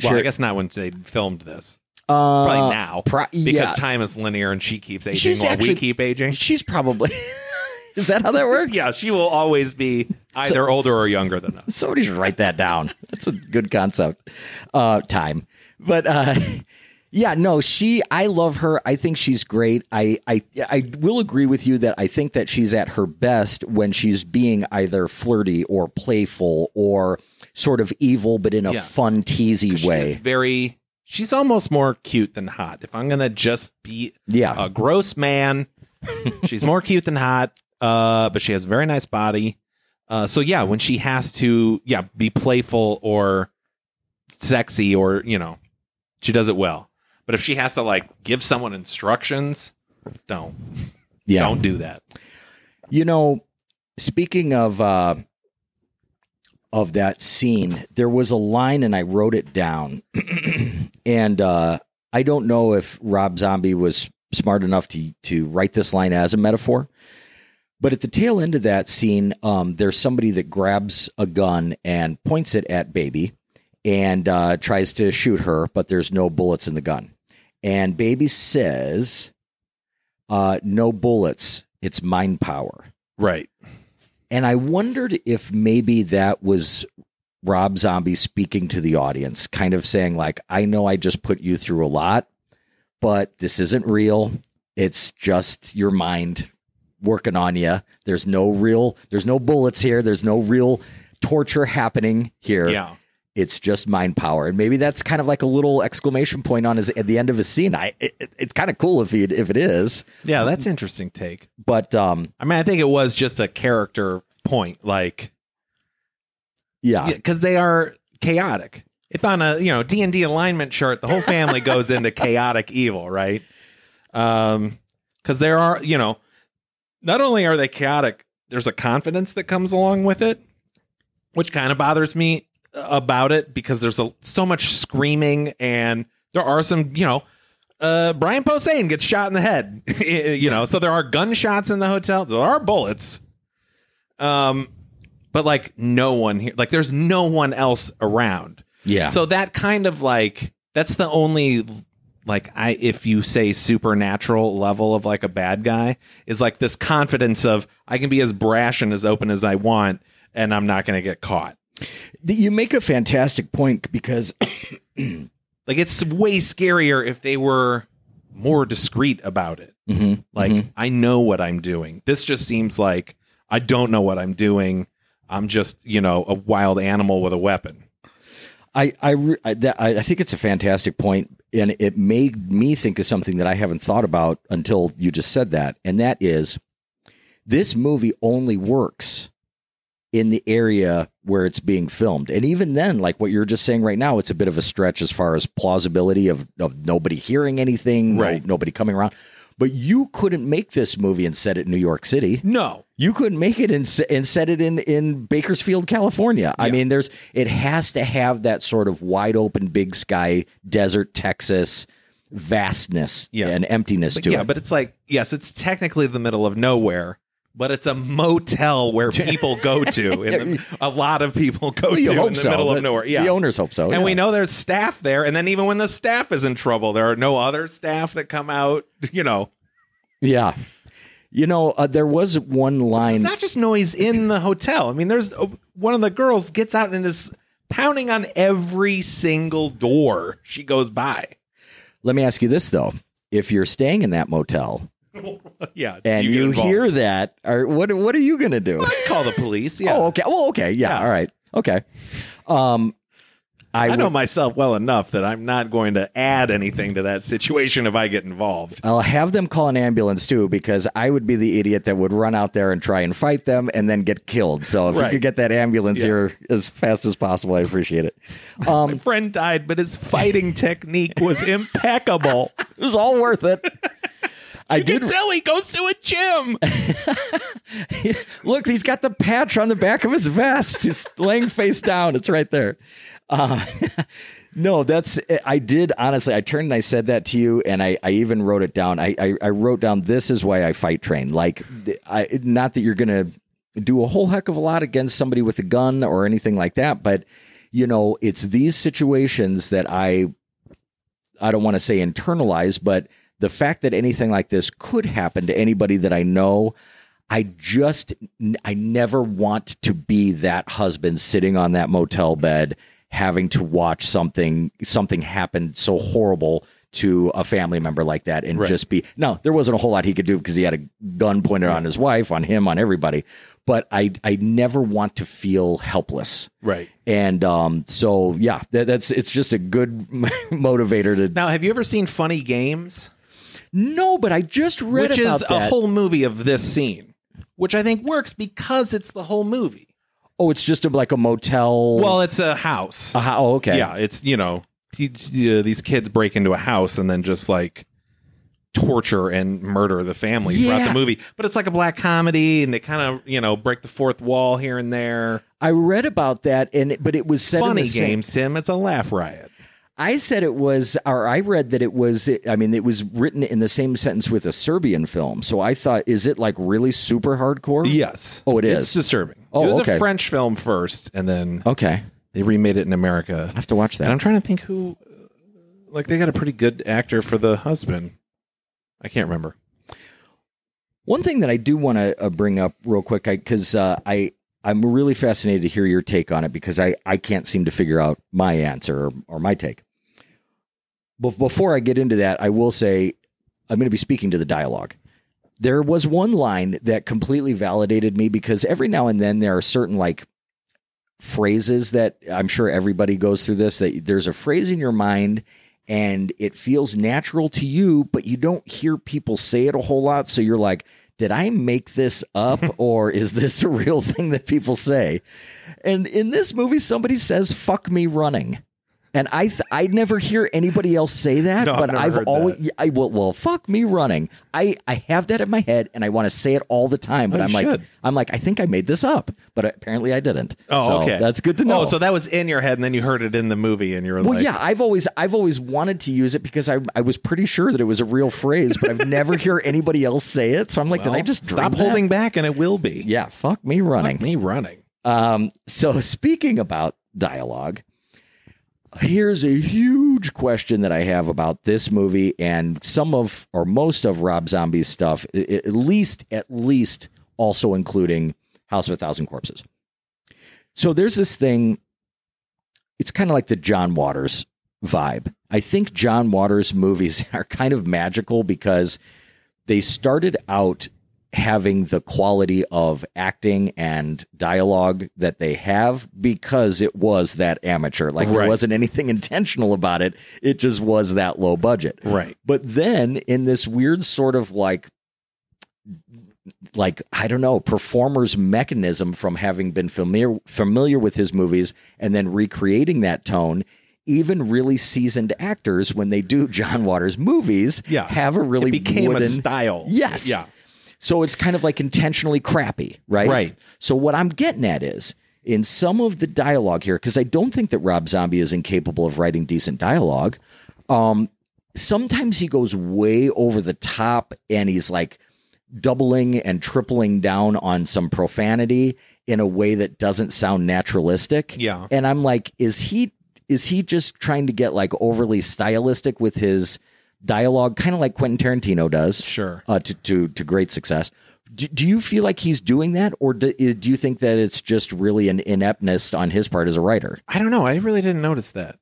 Well, Sure. I guess not when they filmed this. uh, Probably now. pro- because yeah. time is linear and she keeps aging She's while actually- we keep aging. she's probably, is that how that works? Yeah, she will always be either older or younger than us. Somebody should write that down. That's a good concept. Uh, time, but uh, yeah, no, she. I love her. I think she's great. I, I, I will agree with you that I think that she's at her best when she's being either flirty or playful or sort of evil, but in a Yeah. fun, teasy way. very. She's almost more cute than hot. If I'm gonna just be Yeah, a gross man, she's more cute than hot. Uh, but she has a very nice body. Uh, so yeah, when she has to, yeah, be playful or sexy or you know, she does it well. But if she has to like give someone instructions, don't yeah. don't do that. You know, speaking of uh of that scene, there was a line and I wrote it down. and uh I don't know if Rob Zombie was smart enough to to write this line as a metaphor. But at the tail end of that scene, um, there's somebody that grabs a gun and points it at Baby and uh, tries to shoot her, but there's no bullets in the gun. And Baby says, uh, "No bullets. It's mind power." Right. And I wondered if maybe that was Rob Zombie speaking to the audience, kind of saying, like, I know I just put you through a lot, but this isn't real. It's just your mind working on you. There's no real, there's no bullets here. There's no real torture happening here. Yeah. It's just mind power. And maybe that's kind of like a little exclamation point on his at the end of his scene. I it, it- it's kind of cool if he if it is. Yeah, that's interesting take. But um I mean, I think it was just a character point, like yeah. because they are chaotic. If on a you know D and D alignment chart, the whole family goes into chaotic evil, right? Um, because there are you know, not only are they chaotic, there's a confidence that comes along with it, which kind of bothers me about it because there's a, so much screaming and there are some you know. Uh, Brian Posehn gets shot in the head, you know. So there are gunshots in the hotel. There are bullets. Um, but like no one here, like there's no one else around. Yeah. So that kind of like that's the only like I if you say supernatural level of like a bad guy is like this confidence of I can be as brash and as open as I want and I'm not going to get caught. You make a fantastic point because Like it's way scarier if they were more discreet about it. Mhm, Like mhm. I know what I'm doing. This just seems like I don't know what I'm doing. I'm just, you know, a wild animal with a weapon. I I, I, that, I I think it's a fantastic point, and it made me think of something that I haven't thought about until you just said that, and that is this movie only works in the area where it's being filmed, and even then, like what you're just saying right now, it's a bit of a stretch as far as plausibility of of nobody hearing anything, no- Right. nobody coming around. But you couldn't make this movie and set it in New York City. No. You couldn't make it and, and set it in in Bakersfield, California. I mean, there's it has to have that sort of wide open, big sky, desert Texas vastness Yeah. and emptiness But to yeah, it. Yeah, but it's like yes, it's technically the middle of nowhere, but it's a motel where people go to. In the, a lot of people go Well, to in the so. middle The- of nowhere. Yeah, the owners hope so. and yeah. we know there's staff there. And then even when the staff is in trouble, there are no other staff that come out. You know, yeah. You know, uh, there was one line. it's not just noise in the hotel. I mean, there's uh, one of the girls gets out and is pounding on every single door she goes by. Let me ask you this though: If you're staying in that motel yeah, and get you, hear that, or what? What are you going to do? I'd call the police. Yeah, Oh, okay. Well, okay. Yeah. Yeah. All right. Okay. Um, I, I know would- myself well enough that I'm not going to add anything to that situation if I get involved. I'll have them call an ambulance too, because I would be the idiot that would run out there and try and fight them and then get killed. So if you could get that ambulance Yeah. here as fast as possible, I appreciate it. Um, My friend died, but his fighting technique was impeccable. it was all worth it. I You did can tell he goes to a gym. look. He's got the patch on the back of his vest. He's laying face down. It's right there. Uh, no, that's I did honestly. I turned and I said that to you, and I, I even wrote it down. I, I I wrote down this is why I fight train. Like, I not that you're gonna do a whole heck of a lot against somebody with a gun or anything like that, but you know, it's these situations that I I don't want to say internalize, but the fact that anything like this could happen to anybody that I know, I just I never want to be that husband sitting on that motel bed having to watch something something happen so horrible to a family member like that and Right. just be no there wasn't a whole lot he could do because he had a gun pointed on his wife on him on everybody but i i never want to feel helpless Right. and um so yeah that, that's it's just a good motivator to Now, have you ever seen Funny Games? No but i just read Which about is that a whole movie of this scene, which I think works because it's the whole movie. oh it's just a, like a motel Well, it's a house. a ho- oh, okay Yeah, it's you know he, uh, these kids break into a house and then just like torture and murder the family throughout the movie. But it's like a black comedy, and they kind of you know break the fourth wall here and there. i read about that and but it was said in Funny the same- games, Tim. It's a laugh riot. I said it was, or I read that it was. I mean, it was written in the same sentence with a Serbian film. So I thought, is it like really super hardcore? Yes. Oh, it It's disturbing. Oh, it was okay. a French film first, and then Okay, they remade it in America. I have to watch And I'm trying to think who, like, they got a pretty good actor for the husband. I can't remember. One thing that I do want to uh, bring up real quick, because uh, I I'm really fascinated to hear your take on it because I I can't seem to figure out my answer or, or my take. But before I get into that, I will say I'm going to be speaking to the dialogue. There was one line that completely validated me because every now and then there are certain like phrases that I'm sure everybody goes through this that there's a phrase in your mind and it feels natural to you, but you don't hear people say it a whole lot. So you're like, did I make this up or is this a real thing that people say? And in this movie, somebody says, fuck me running. And I th- I never hear anybody else say that, No, I've but I've heard always I well, well fuck me running. I I have that in my head and I want to say it all the time, but Oh, I'm like should. I'm like I think I made this up, but apparently I didn't. Oh, So okay. That's good to know. Oh, so that was in your head, and then you heard it in the movie, and you were Well, like, Well, yeah, I've always I've always wanted to use it because I I was pretty sure that it was a real phrase, but I've never hear anybody else say it. So I'm like, did I just stop dream that? holding back, and it will be. Yeah, fuck me running. Fuck me running. Um, so speaking about dialogue, here's a huge question that I have about this movie and some of or most of Rob Zombie's stuff, at least at least also including House of a Thousand Corpses. So there's this thing. It's kind of like the John Waters vibe. I think John Waters movies are kind of magical because they started out having the quality of acting and dialogue that they have because it was that amateur. Like there wasn't anything intentional about it. It just was that low budget. Right. But then in this weird sort of like like I don't know, performer's mechanism from having been familiar familiar with his movies and then recreating that tone, even really seasoned actors when they do John Waters movies Yeah. have a really it became wooden a style. Yes. Yeah. So it's kind of like intentionally crappy, right? Right. So what I'm getting at is in some of the dialogue here, because I don't think that Rob Zombie is incapable of writing decent dialogue. Um, sometimes he goes way over the top and he's like doubling and tripling down on some profanity in a way that doesn't sound naturalistic. Yeah. And I'm like, is he is he just trying to get like overly stylistic with his dialogue, kind of like Quentin Tarantino does? Sure. uh, to, to to great success. Do, do you feel like he's doing that, or do, do you think that it's just really an ineptness on his part as a writer? I don't know. I really didn't notice that.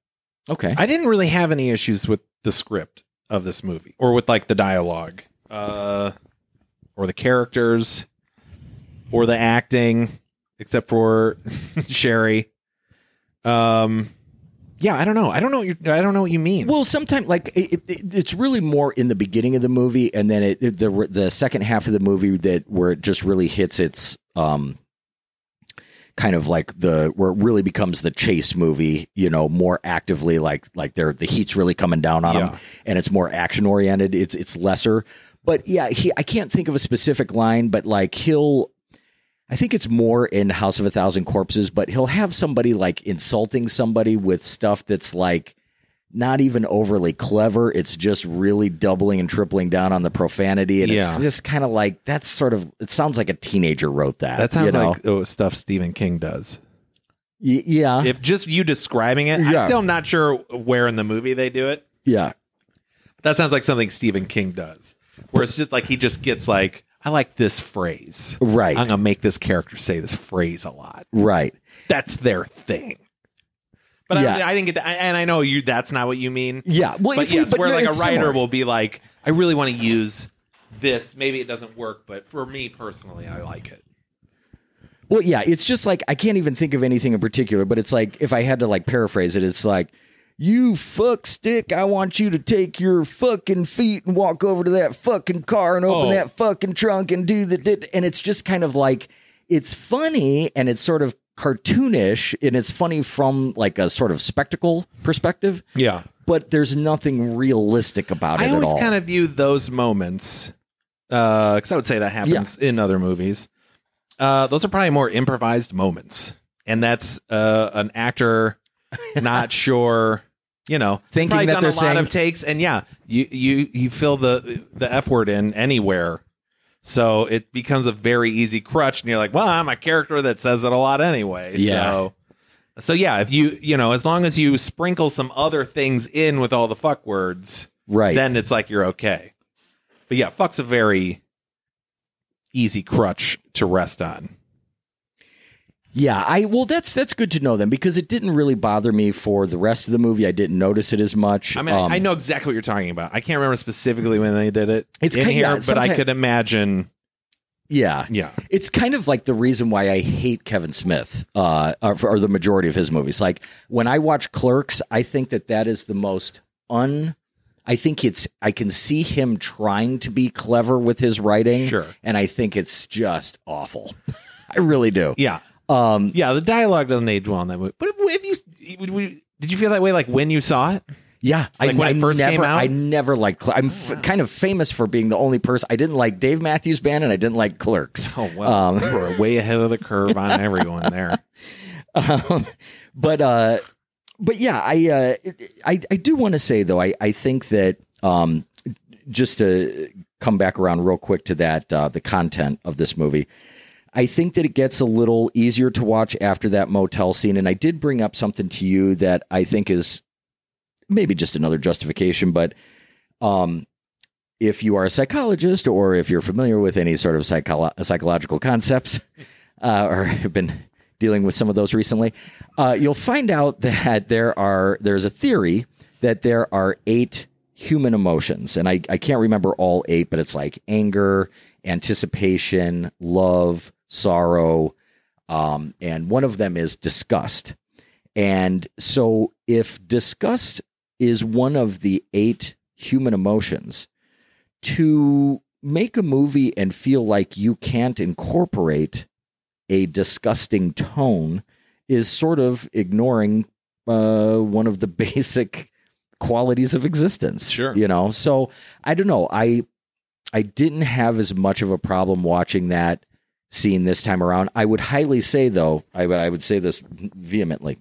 Okay, I didn't really have any issues with the script of this movie or with like the dialogue, uh, or the characters, or the acting, except for Sheri. Um, yeah, I don't know. I don't know. What you, I don't know what you mean. Well, sometimes like it, it, it's really more in the beginning of the movie, and then it, the the second half of the movie that where it just really hits its um kind of like the where it really becomes the chase movie. You know, more actively like like they're the heat's really coming down on Yeah. them, and it's more action oriented. It's it's lesser, but yeah, he I can't think of a specific line, but like he'll. I think it's more in House of a Thousand Corpses, but he'll have somebody like insulting somebody with stuff that's like not even overly clever. It's just really doubling and tripling down on the profanity. And Yeah. it's just kind of like that's sort of it sounds like a teenager wrote that. that sounds you know? like oh, stuff Stephen King does. Y- yeah. If just you describing it, Yeah. I'm still not sure where in the movie they do it. yeah. That sounds like something Stephen King does, where it's just like he just gets like, I like this phrase. Right. I'm gonna make this character say this phrase a lot. Right. That's their thing. But Yeah. I, I didn't get that, and I know you. That's not what you mean. Yeah. Well, But if we- yes, where no, like a writer similar. will be like, I really want to use this. Maybe it doesn't work, but for me personally, I like it. Well, yeah, it's just like I can't even think of anything in particular, but it's like if I had to like paraphrase it, it's like you fuck stick, I want you to take your fucking feet and walk over to that fucking car and open Oh. that fucking trunk and do the dit and it's just kind of like it's funny and it's sort of cartoonish and it's funny from like a sort of spectacle perspective, Yeah. but there's nothing realistic about it I always kind of view those moments, because I would say that happens in other movies. Uh, those are probably more improvised moments, and that's uh, an actor not sure, you know, Thinking that they're a lot saying- of takes, and yeah, you you you fill the the f word in anywhere. So it becomes a very easy crutch, and you're like, "Well, I'm a character that says it a lot anyway." Yeah. So, so yeah, if you you know, as long as you sprinkle some other things in with all the fuck words, right. then it's like you're okay. But yeah, fuck's a very easy crutch to rest on. Yeah, I well that's that's good to know then because it didn't really bother me for the rest of the movie. I didn't notice it as much. I mean, Um, I know exactly what you're talking about. I can't remember specifically when they did it. It's in kinda- here, yeah, but I could imagine. Yeah, Yeah, it's kind of like the reason why I hate Kevin Smith, uh, or, or the majority of his movies. Like when I watch Clerks, I think that that is the most un. I think it's. I can see him trying to be clever with his writing, Sure. and I think it's just awful. I really do. yeah, Um, yeah. The dialogue doesn't age well in that movie. But if you would we- did you feel that way like when you saw it? Yeah, Like when it first never, came out? I never liked. Cl- I'm f- kind of famous for being the only person I didn't like Dave Matthews Band, and I didn't like Clerks. Oh well, Um, you were way ahead of the curve on everyone there. Um, but uh, but yeah, I uh, I I do want to say though, I I think that um, just to come back around real quick to that uh, the content of this movie. I think that it gets a little easier to watch after that motel scene. And I did bring up something to you that I think is maybe just another justification, but um, if you are a psychologist or if you're familiar with any sort of psycholo- psychological concepts uh, or have been dealing with some of those recently, uh, you'll find out that there are there's a theory that there are eight human emotions, and I, I can't remember all eight, but it's like anger anticipation, love, sorrow, um, and one of them is disgust. And so, if disgust is one of the eight human emotions, to make a movie and feel like you can't incorporate a disgusting tone is sort of ignoring uh, one of the basic qualities of existence. Sure. you know. So I don't know. I I didn't have as much of a problem watching that scene this time around. I would highly say, though, I would I would say this vehemently.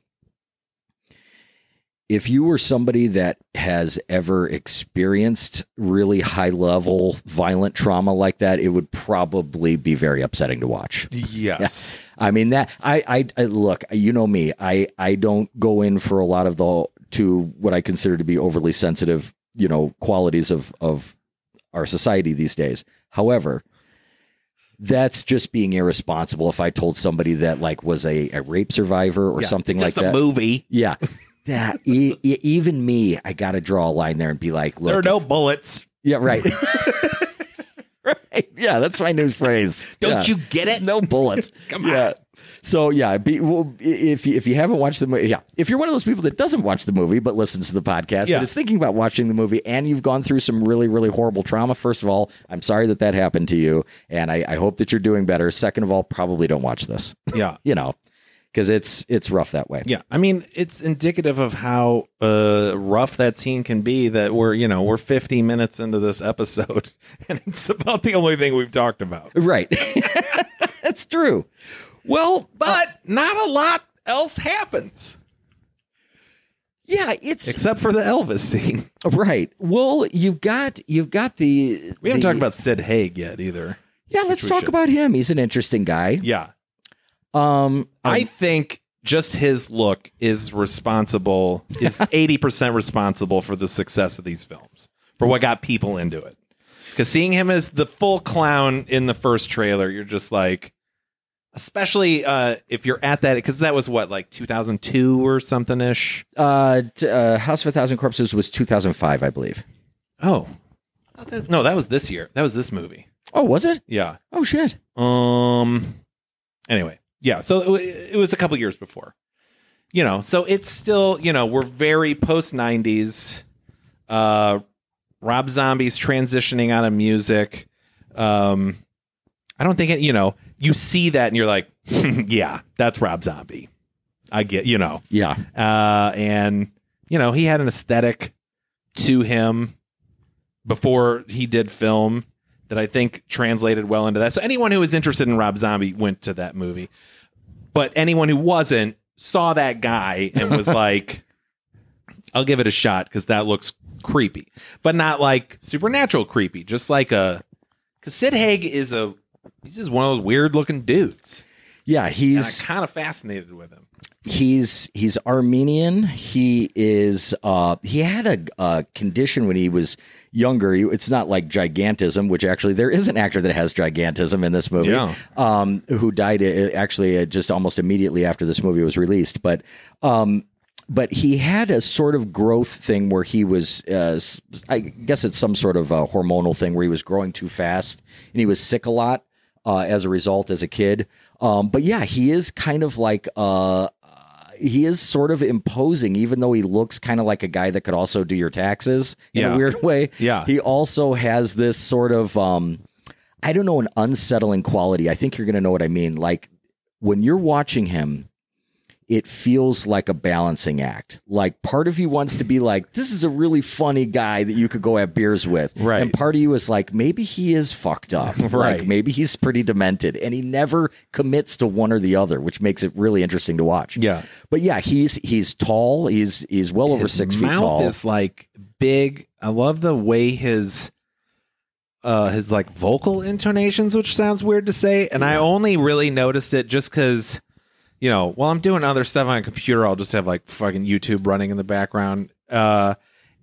If you were somebody that has ever experienced really high level violent trauma like that, it would probably be very upsetting to watch. Yes. I mean that I, I I look, you know me. I I don't go in for a lot of the to what I consider to be overly sensitive, you know, qualities of of our society these days. However, that's just being irresponsible if I told somebody that like was a, a rape survivor or Yeah. something It's like just that. a movie. Yeah. Yeah, e- e- even me, I got to draw a line there and be like, look, There are no bullets. yeah, right. right. Yeah, that's my new phrase. Don't Yeah. you get it? No bullets. Come on. yeah. So yeah, be, well, if you- if you haven't watched the movie, yeah, if you're one of those people that doesn't watch the movie but listens to the podcast, Yeah. but is thinking about watching the movie, and you've gone through some really really horrible trauma. First of all, I'm sorry that that happened to you, and I, I hope that you're doing better. Second of all, probably don't watch this. Yeah. you know, because it's it's rough that way. Yeah, I mean, it's indicative of how uh, rough that scene can be. That we're, you know, we're 50 minutes into this episode, and it's about the only thing we've talked about. Right. That's true. Well, But not a lot else happens yeah, it's except for the Elvis scene. right. Well, you've got you've got the We haven't the- talked about Sid Haig yet either. Yeah, let's talk should. about him. He's an interesting guy. Yeah, Um, I think just his look is responsible. Is 80 percent responsible for the success of these films for what got people into it. Because seeing him as the full clown in the first trailer, you're just like, especially uh, if you're at that, because that was what like 2002 or something ish. uh, t- uh, House of a Thousand Corpses was 2005, I believe. Oh, I thought that- no, that was this year. That was this movie. Oh, was it? Yeah. Oh shit. Um. Anyway, yeah. So it, it was a couple years before. You know, so it's still you know we're very post '90s. Uh, Rob Zombie's transitioning out of music. Um, I don't think it. You know, you see that and you're like, yeah, that's Rob Zombie. I get. You know, Yeah. uh, and you know he had an aesthetic to him before he did film that I think translated well into that. So anyone who was interested in Rob Zombie went to that movie, but anyone who wasn't saw that guy and was like, "I'll give it a shot" because that looks creepy, but not like supernatural creepy, just like a. Because Sid Haig is a he's just one of those weird looking dudes, Yeah, he's kind of fascinated with him. he's he's Armenian. He is uh he had a, a condition when he was younger. It's not like gigantism, which actually there is an actor that has gigantism in this movie. Yeah. Um, who died uh, actually uh, just almost immediately after this movie was released, but um. But he had a sort of growth thing where he was, uh, I guess it's some sort of hormonal thing where he was growing too fast and he was sick a lot uh, as a result as a kid. Um, but yeah, he is kind of like uh, he is sort of imposing, even though he looks kind of like a guy that could also do your taxes in Yeah. a weird way. Yeah. He also has this sort of, um, I don't know, an unsettling quality. I think you're going to know what I mean. Like when you're watching him, it feels like a balancing act. Like part of you wants to be like, this is a really funny guy that you could go have beers with. Right. And part of you is like, maybe he is fucked up. Right. Like maybe he's pretty demented. And he never commits to one or the other, which makes it really interesting to watch. Yeah. But yeah, he's he's tall. He's he's well over His six feet tall. is like big. I love the way his uh his like vocal intonations, which sounds weird to say, and I only really noticed it just because you know while I'm doing other stuff on a computer, I'll just have like fucking YouTube running in the background. Uh,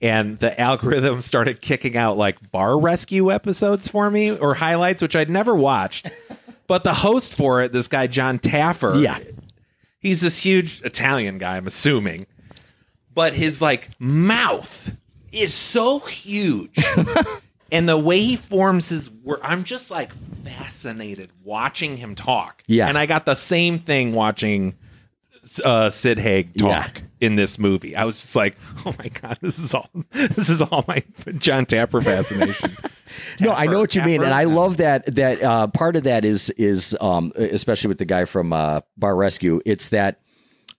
and the algorithm started kicking out like bar rescue episodes for me or highlights, which I'd never watched. But the host for it, this guy John Taffer, yeah. he's this huge Italian guy, I'm assuming. But his like mouth is so huge. and the way he forms his word, I'm just like fascinated watching him talk. Yeah. and I got the same thing watching uh, Sid Haig talk in this movie. I was just like, oh my god, this is all this is all my John Taffer fascination. no, I know what you mean, and I love that. That uh, part of that is is um, especially with the guy from uh, Bar Rescue. It's that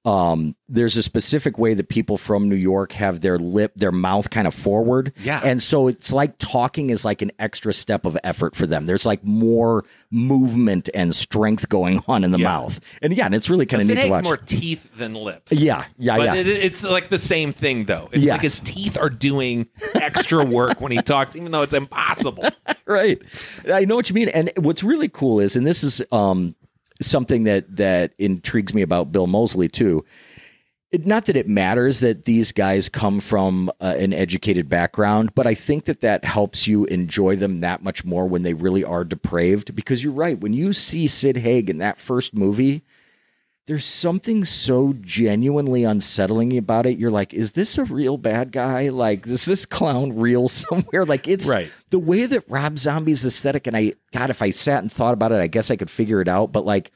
um, there's a specific way that people from New York have their lip, their mouth kind of forward. Yeah. and so it's like talking is like an extra step of effort for them. There's like more movement and strength going on in the Yeah. mouth, and yeah, and it's really kind of neat to watch. more teeth than lips. Yeah, yeah, but yeah. It, it's like the same thing, though. It's Yes. like his teeth are doing extra work when he talks, even though it's impossible. right. I know what you mean. And what's really cool is, and this is um, something that that intrigues me about Bill Moseley too. It, not that it matters that these guys come from uh, an educated background, but I think that that helps you enjoy them that much more when they really are depraved. Because you're right, when you see Sid Haig in that first movie, there's something so genuinely unsettling about it. You're like, is this a real bad guy? Like, is this clown real somewhere? Like, it's Right. the way that Rob Zombie's aesthetic. And I, God, if I sat and thought about it, I guess I could figure it out. But like,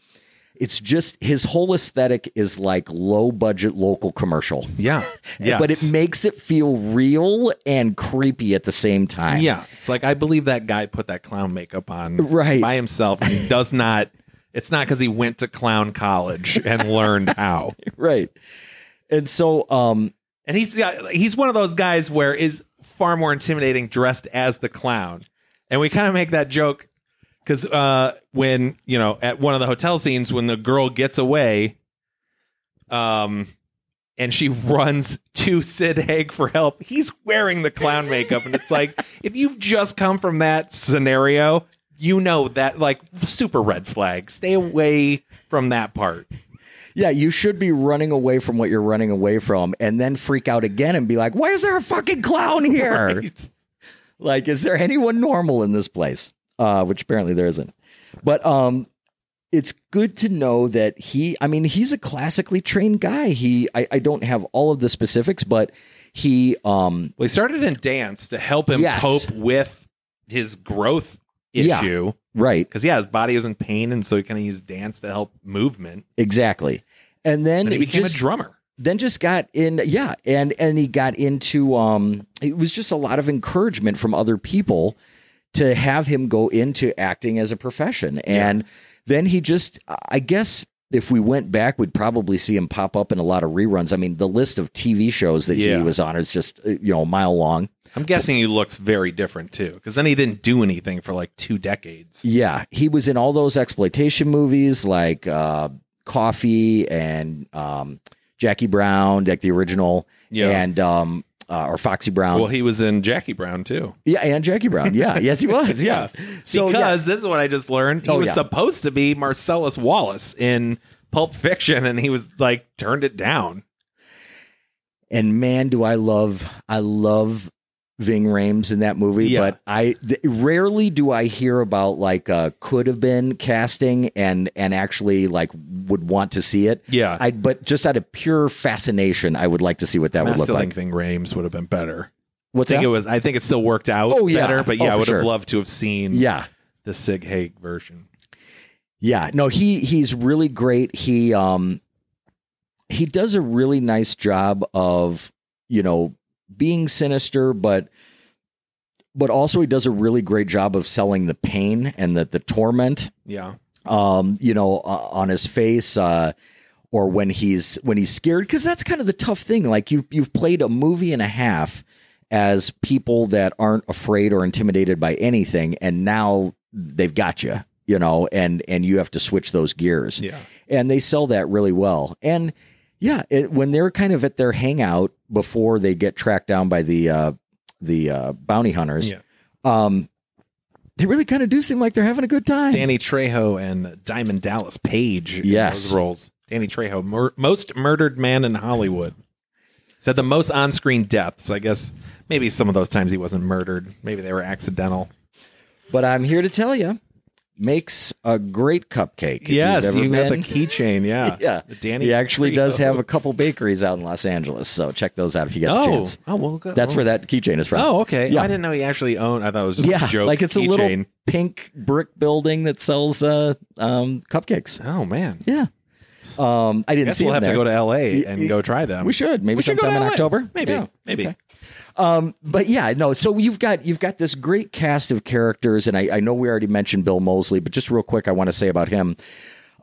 it's just his whole aesthetic is like low budget local commercial. Yeah. Yes. But it makes it feel real and creepy at the same time. Yeah, it's like I believe that guy put that clown makeup on Right. by himself, and he does not. It's not because he went to clown college and learned how. Right. And so, um, And he's he's one of those guys where is far more intimidating dressed as the clown, and we kind of make that joke because uh, when you know at one of the hotel scenes when the girl gets away, um, and she runs to Sid Haig for help, he's wearing the clown makeup, and it's like if you've just come from that scenario, you know that like super red flag. Stay away from that part. Yeah, you should be running away from what you're running away from and then freak out again and be like, why is there a fucking clown here? Right? Like, is there anyone normal in this place? Uh, which apparently there isn't. But um, it's good to know that he, I mean, he's a classically trained guy. He, I, I don't have all of the specifics, but he, um, Well, he started in dance to help him Yes. cope with his growth Yeah. right, Because yeah, his body was in pain, and so he kind of used dance to help movement. exactly. And then And he became just, a drummer. then just got in yeah and and he got into um it was just a lot of encouragement from other people to have him go into acting as a profession and then he just i guess if we went back we'd probably see him pop up in a lot of reruns i mean the list of tv shows that Yeah. he was on is just uh, you know a mile long I'm guessing he looks very different too, because then he didn't do anything for like two decades. yeah he was in all those exploitation movies like uh Coffy and um jackie brown like the original Yeah. and um uh, or foxy brown Well, he was in Jackie Brown too. Yeah, and Jackie Brown. Yeah, yes, he was. Yeah. So yeah. because this is what I just learned. He Oh, was yeah. supposed to be Marcellus Wallace in Pulp Fiction, and he was like turned it down. and man, do I love I love Ving Rhames in that movie. Yeah. But I th- rarely do I hear about like uh, could have been casting and and actually like would want to see it. Yeah. I but just out of pure fascination, I would like to see what that I would look like. think Ving Rhames would have been better. What's I think that? it was. I think it still worked out Oh, yeah. better, but Oh, yeah, I for would sure. have loved to have seen yeah. the Sid Haig version. Yeah, no, he he's really great. He um he does a really nice job of, you know, being sinister, but but also he does a really great job of selling the pain and the the torment Yeah, um, you know, uh, on his face, uh, or when he's when he's scared, because that's kind of the tough thing. Like you've you've played a movie and a half as people that aren't afraid or intimidated by anything, and now they've got you, you know, and and you have to switch those gears. yeah. and they sell that really well. And yeah, it, when they're kind of at their hangout before they get tracked down by the uh, the uh, bounty hunters, Yeah. um, they really kind of do seem like they're having a good time. Danny Trejo and Diamond Dallas Page. in Yes. those roles. Danny Trejo, mur- most murdered man in Hollywood. Said the most on-screen deaths. I guess maybe some of those times he wasn't murdered. Maybe they were accidental. But I'm here to tell you, makes a great cupcake. If yes, you've got the keychain. Yeah, yeah, Danny. he actually does have a couple bakeries out in Los Angeles, so check those out if you get the Oh, chance. oh, well, go- That's oh. where that keychain is from. Oh, okay. Yeah. I didn't know he actually owned. I thought it was just yeah, a joke. like it's a little pink brick building that sells uh, um, cupcakes. Oh man, Yeah, um, I didn't guess see we'll have to go to L.A. And go try them. We should maybe We should go sometime in. October. Maybe, Yeah. maybe. Okay. Um, but yeah, no. So you've got you've got this great cast of characters, and I, I know we already mentioned Bill Moseley, but just real quick, I want to say about him.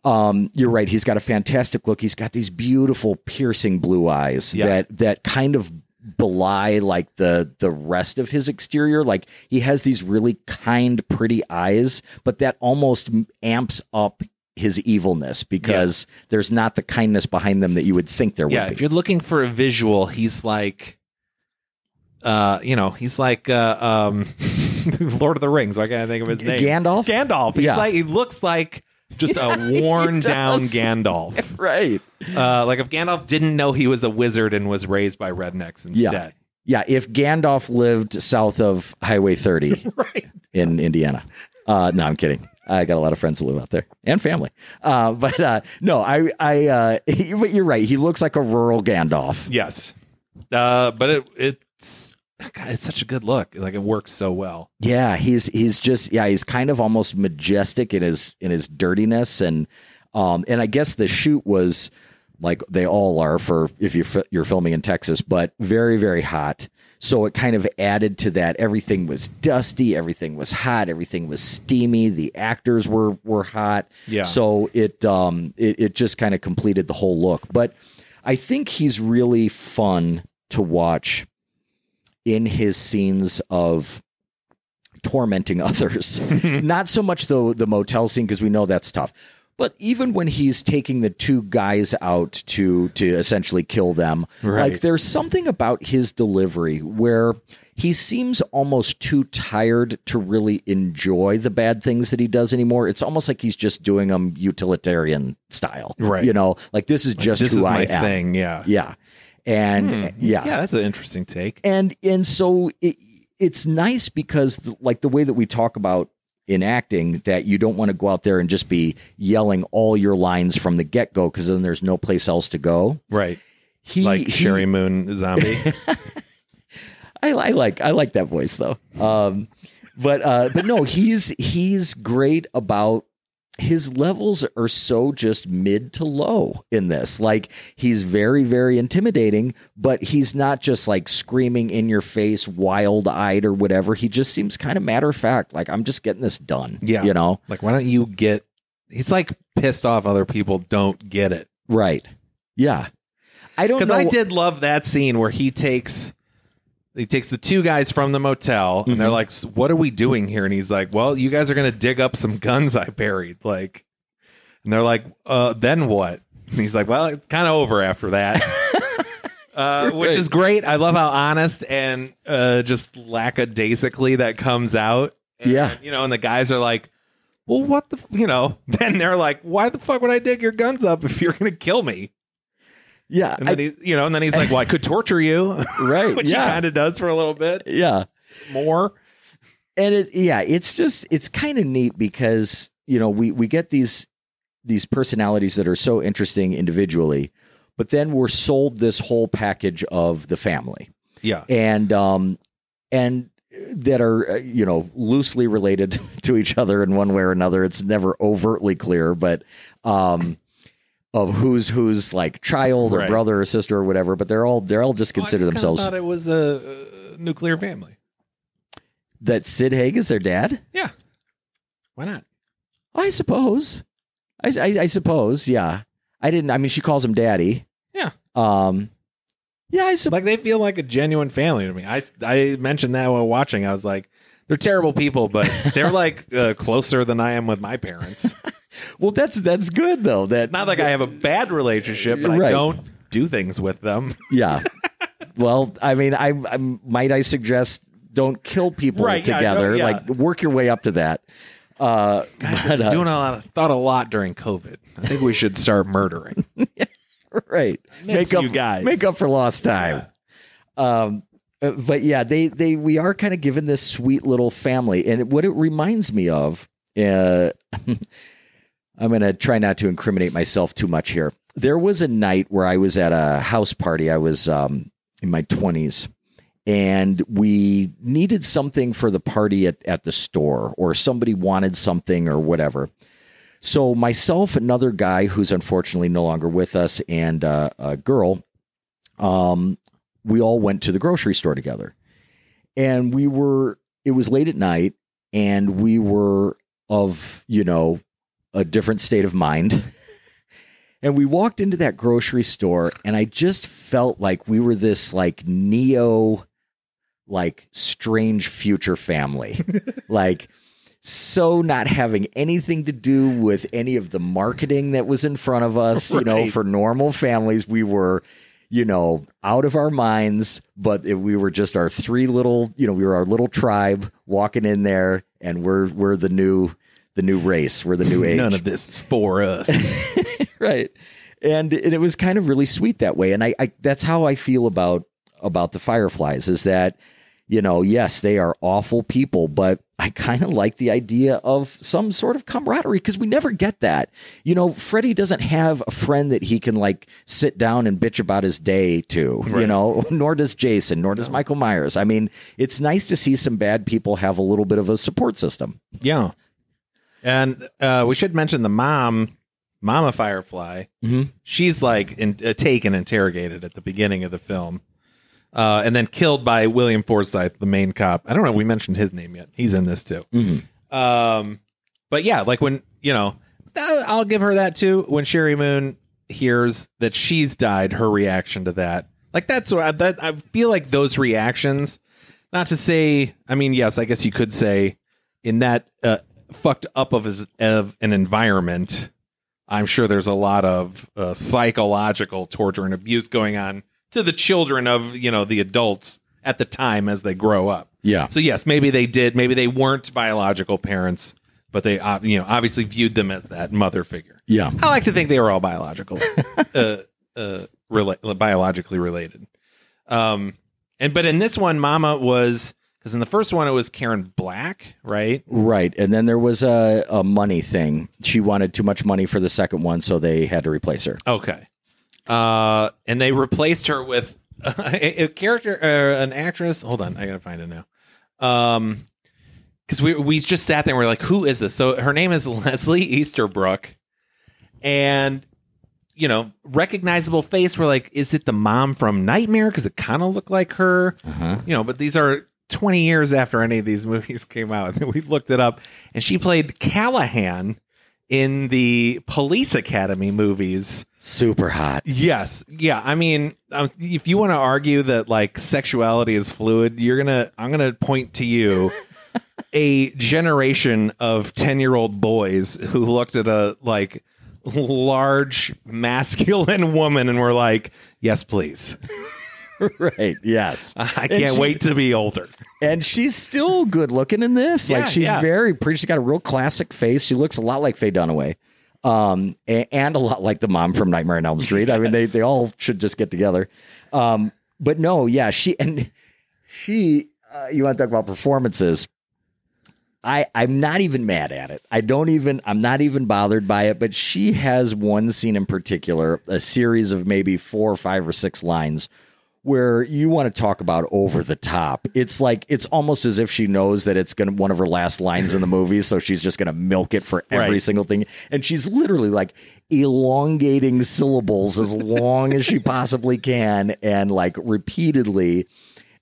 Um, you're right. He's got a fantastic look. He's got these beautiful, piercing blue eyes Yeah. that that kind of belie like the the rest of his exterior. Like he has these really kind, pretty eyes, but that almost amps up his evilness because there's not the kindness behind them that you would think there Yeah, would if you're looking for a visual, he's like, uh, you know, he's like uh, um, Lord of the Rings. Why can't I think of his name? Gandalf? Gandalf. He's Yeah. like he looks like just a worn down. Gandalf. Right. Uh, like if Gandalf didn't know he was a wizard and was raised by rednecks instead. Yeah, if Gandalf lived south of Highway 30 Right. in Indiana. Uh, no, I'm kidding. I got a lot of friends that live out there and family. Uh, but uh, no, I, I, uh, he- but you're right. He looks like a rural Gandalf. Yes. Uh, but it, it's God, it's such a good look. Like it works so well. Yeah, he's he's just yeah, he's kind of almost majestic in his in his dirtiness and um and I guess the shoot was like they all are for if you you're filming in Texas, but very very hot. So it kind of added to that. Everything was dusty, everything was hot, everything was steamy. The actors were were hot. Yeah. So it um it, it just kind of completed the whole look. But I think he's really fun to watch in his scenes of tormenting others. Not so much the the motel scene because we know that's tough. But even when he's taking the two guys out to to essentially kill them, Right. like there's something about his delivery where he seems almost too tired to really enjoy the bad things that he does anymore. It's almost like he's just doing them utilitarian style, Right. You know, like this is just this who is I my am. thing. Yeah. Yeah, and Yeah, that's an interesting take. and and so it, it's nice because like the way that we talk about in acting that you don't want to go out there and just be yelling all your lines from the get-go because then there's no place else to go Right. he Like he- Sheri Moon Zombie. I, I like I like that voice though um but uh but no he's he's great about his levels are so just mid to low in this. Like he's very, very intimidating, but he's not just like screaming in your face, wild eyed or whatever. He just seems kind of matter of fact. Like I'm just getting this done. Yeah. You know? like, why don't you get. He's like pissed off other people don't get it. Right. Yeah. I don't Because know. I did love that scene where he takes. He takes the two guys from the motel, and they're Mhm. like, "What are we doing here?" And he's like, "Well, you guys are going to dig up some guns I buried." Like, and they're like, "Uh, then what?" And he's like, "Well, it's kind of over after that." Uh, which is great. I love how honest and uh, just lackadaisically that comes out. And, Yeah. you know, and the guys are like, "Well, what the, f-? you know?" Then they're like, "Why the fuck would I dig your guns up if you're going to kill me?" Yeah. And I- then he, you know, and then he's like, "Well, I could torture you," right. which yeah. he kind of does for a little bit yeah. more. and it yeah it's just it's kind of neat because you know we we get these these personalities that are so interesting individually but then we're sold this whole package of the family Yeah, and um and that are uh, you know loosely related to each other in one way or another it's never overtly clear but um of who's who's like child or Right. brother or sister or whatever but they're all they're all just consider I just kinda themselves Thought it was a, a nuclear family. that sid haig is their dad Yeah, why not? I suppose. I, I, I suppose. Yeah. I didn't. I mean, she calls him daddy. Yeah. Um. Yeah. I suppose. Like they feel like a genuine family to me. I I mentioned that while watching. I was like, they're terrible people, but they're like uh, closer than I am with my parents. Well, that's that's good though. That Not like I have a bad relationship, but I don't do things with them. Yeah. well, I mean, I, I might I suggest don't kill people Right, yeah, together. yeah. Like work your way up to that. Uh, but, uh, Doing a lot, of, thought a lot during COVID. I think we should start murdering. right. Miss make up, you guys. Make up for lost time. Um, uh, but yeah, they they we are kind of given this sweet little family, and what it reminds me of, Uh, I'm going to try not to incriminate myself too much here. There was a night where I was at a house party. I was um, in my 20s, and we needed something for the party at, at the store, or somebody wanted something, or whatever. So, myself, another guy who's unfortunately no longer with us, and uh, a girl, um, we all went to the grocery store together. And we were, it was late at night, and we were of, you know, a different state of mind. and we walked into that grocery store, and I just felt like we were this like neo, like strange future family. like, so not having anything to do with any of the marketing that was in front of us. You know, for normal families, we were, you know, out of our minds, but it, we were just our three little, you know, we were our little tribe walking in there, and we're we're the new the new race. We're the new age. None of this is for us. right. And, and it was kind of really sweet that way. And I, I that's how i feel about about the fireflies is that you know yes they are awful people but i kind of like the idea of some sort of camaraderie because we never get that. You know freddie doesn't have a friend that he can like sit down and bitch about his day to you know? Nor does jason nor does michael myers. I mean it's nice to see some bad people have a little bit of a support system. Yeah. And uh, we should mention the mom, Mama Firefly. Mhm. She's like in, uh, taken, interrogated at the beginning of the film, uh, and then killed by William Forsythe, the main cop. I don't know if we mentioned his name yet. He's in this too. Um, but yeah, like when you know, uh, I'll give her that too. When Sheri Moon hears that she's died, her reaction to that, like that's what I, that I feel like those reactions. Not to say, I mean, yes, I guess you could say in that uh, fucked up of, his, of an environment. I'm sure there's a lot of uh, psychological torture and abuse going on to the children of you know the adults at the time as they grow up. yeah So yes, maybe they did. Maybe they weren't biological parents, but they uh, you know obviously viewed them as that mother figure. yeah I like to think they were all biological, uh, uh, rela- biologically related. Um, and but in this one, Mama was because in the first one it was Karen Black, right? Right. And then there was a, a money thing. She wanted too much money for the second one, so they had to replace her. Okay. Uh, and they replaced her with a, a character, uh, an actress. Hold on, I gotta find it now. Um, because we we just sat there and we are like, who is this? So her name is Leslie Easterbrook, and you know, recognizable face. We're like, is it the mom from Nightmare? Because it kind of looked like her. You know, but these are. 20 years after any of these movies came out, we looked it up, and she played Callahan in the Police Academy movies. Super hot. Yes. Yeah. I mean, um, if you want to argue that like sexuality is fluid, you're going to, I'm going to point to you a generation of 10 year old boys who looked at a like large masculine woman and were like, yes, please. right. Yes. I can't wait to be older. And she's still good looking in this. Yeah, like she's yeah. very pretty. She's got a real classic face. She looks a lot like Faye Dunaway. Um, a- and a lot like the mom from Nightmare on Elm Street. I mean, they, they all should just get together. Um, but no, yeah, she and she. Uh, you want to talk about performances? I I'm not even mad at it. I don't even I'm not even bothered by it. But she has one scene in particular, a series of maybe four or five or six lines where you want to talk about over the top. It's like it's almost as if she knows that it's gonna one of her last lines in the movie, so she's just gonna milk it for every Right. single thing. And she's literally like elongating syllables as long as she possibly can and like repeatedly.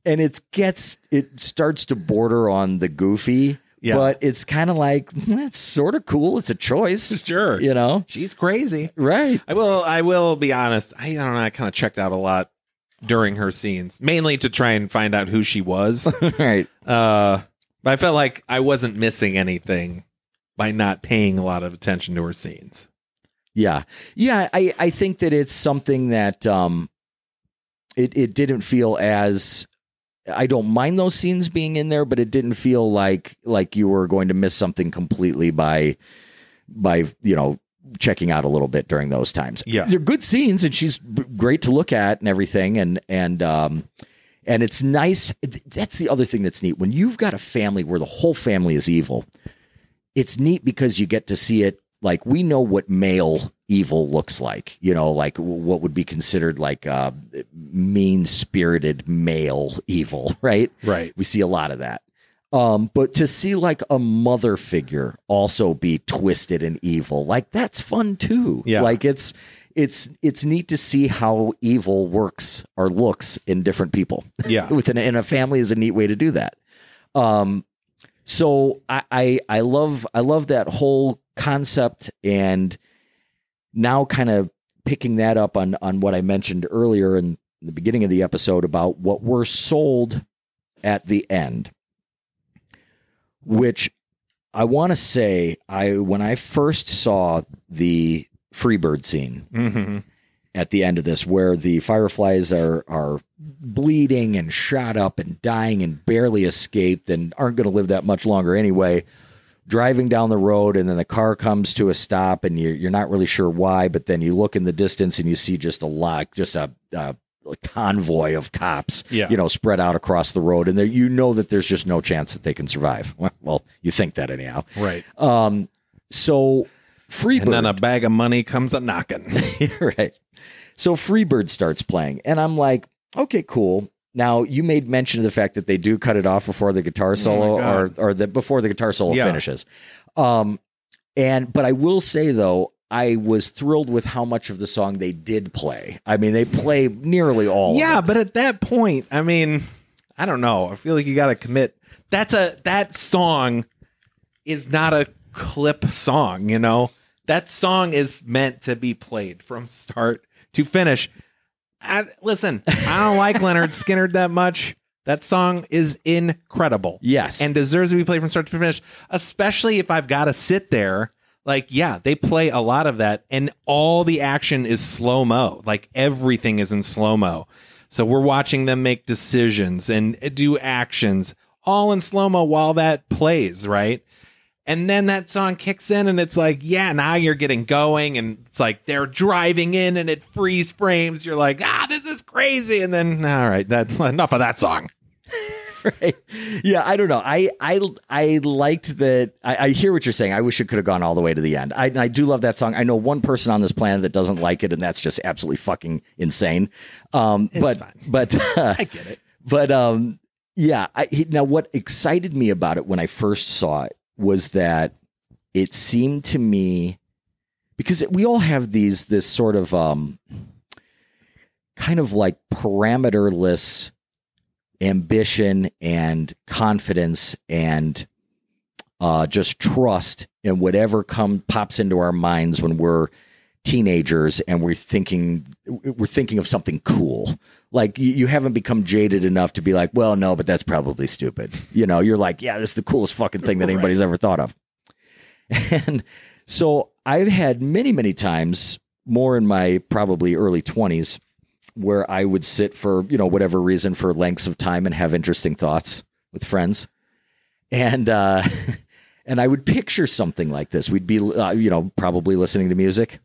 And it gets it starts to border on the goofy. Yeah. But it's kind of like hmm, that's sort of cool. It's a choice, Sure. you know, She's crazy. right? I will. I will be honest. I, I don't know. I kind of checked out a lot during her scenes, mainly to try and find out who she was. right. uh, but I felt like I wasn't missing anything by not paying a lot of attention to her scenes. Yeah. Yeah, I, I think that it's something that um it, it didn't feel as I don't mind those scenes being in there, but it didn't feel like like you were going to miss something completely by by you know checking out a little bit during those times. Yeah. they're good scenes, and she's great to look at and everything, and and um and it's nice. That's the other thing that's neat when you've got a family where the whole family is evil it's neat because you get to see it like we know what male evil looks like you know like what would be considered like uh, mean spirited male evil right Right. we see a lot of that um, but to see like a mother figure also be twisted and evil like that's fun too Yeah. like it's it's it's neat to see how evil works or looks in different people Yeah. within in a family is a neat way to do that um so I, I I love I love that whole concept and now kind of picking that up on on what I mentioned earlier in the beginning of the episode about what we're sold at the end, which I want to say I when I first saw the Freebird scene hmm at the end of this where the fireflies are are bleeding and shot up and dying and barely escaped and aren't going to live that much longer anyway driving down the road and then the car comes to a stop and you're, you're not really sure why but then you look in the distance and you see just a lot just a, a convoy of cops Yeah. you know spread out across the road and there you know that there's just no chance that they can survive well, well you think that anyhow Right. um so Freebird And then a bag of money comes a knocking. right. So Freebird starts playing, and I'm like, okay, cool. Now you made mention of the fact that they do cut it off before the guitar solo, or or the before the guitar solo Yeah. finishes. Um, and but I will say though, I was thrilled with how much of the song they did play. I mean, they play nearly all. of yeah, but at that point, I mean, I don't know. I feel like you got to commit. That's a that song is not a clip song, you know. That song is meant to be played from start to finish. I, listen, I don't like Lynyrd Skynyrd that much. That song is incredible. Yes. And deserves to be played from start to finish, especially if I've got to sit there. Like, yeah, they play a lot of that, and all the action is slow mo. Like, everything is in slow mo. So we're watching them make decisions and do actions all in slow mo while that plays, right? And then that song kicks in, and it's like, yeah, now you're getting going, and it's like they're driving in, and it freeze frames. You're like, ah, this is crazy. And then, all right, that enough of that song. right? Yeah, I don't know. I I I liked that. I, I hear what you're saying. I wish it could have gone all the way to the end. I I do love that song. I know one person on this planet that doesn't like it, and that's just absolutely fucking insane. Um, but fine. but uh, I get it. but um, yeah. I, he- now, what excited me about it when I first saw it was that it seemed to me because we all have these this sort of um, kind of like parameterless ambition and confidence and uh, just trust in whatever come pops into our minds when we're teenagers and we're thinking we're thinking of something cool. Like you, you haven't become jaded enough to be like, well, no, but that's probably stupid. You know, you're like, yeah, this is the coolest fucking thing that anybody's ever thought of. And so I've had many, many times, more in my probably early 20s, where I would sit for, you know, whatever reason for lengths of time and have interesting thoughts with friends. And, uh, and I would picture something like this. We'd be, uh, you know, probably listening to music.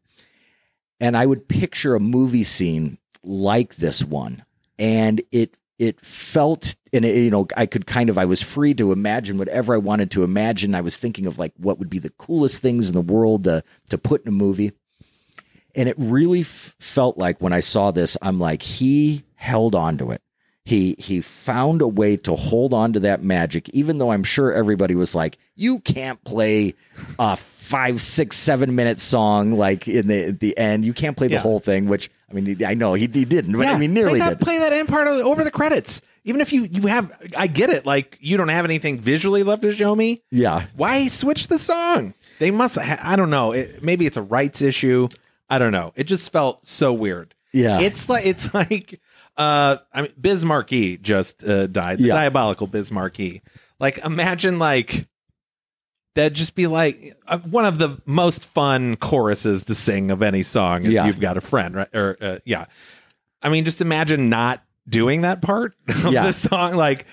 And I would picture a movie scene like this one. And it, it felt, and it, you know, I could kind of, I was free to imagine whatever I wanted to imagine. I was thinking of like what would be the coolest things in the world to, to put in a movie. And it really f- felt like when I saw this, I'm like, he held on to it. He he found a way to hold on to that magic, even though I'm sure everybody was like, "You can't play a five, six, seven minute song like in the at the end. You can't play the Yeah. whole thing." Which I mean, I know he, he didn't, but I mean, nearly play that. Play that end part of, over the credits. Even if you you have, I get it. Like you don't have anything visually left to show me. Yeah, Why switch the song? They must. Ha- I don't know. It, maybe it's a rights issue. I don't know. It just felt so weird. Yeah. It's like it's like. Uh, I mean, Biz Markie just uh, died. The Yeah. diabolical Biz Markie. Like, imagine like that'd just be like uh, one of the most fun choruses to sing of any song. Is Yeah. you've got a friend, right? Or uh, yeah. I mean, just imagine not doing that part of Yeah. the song, like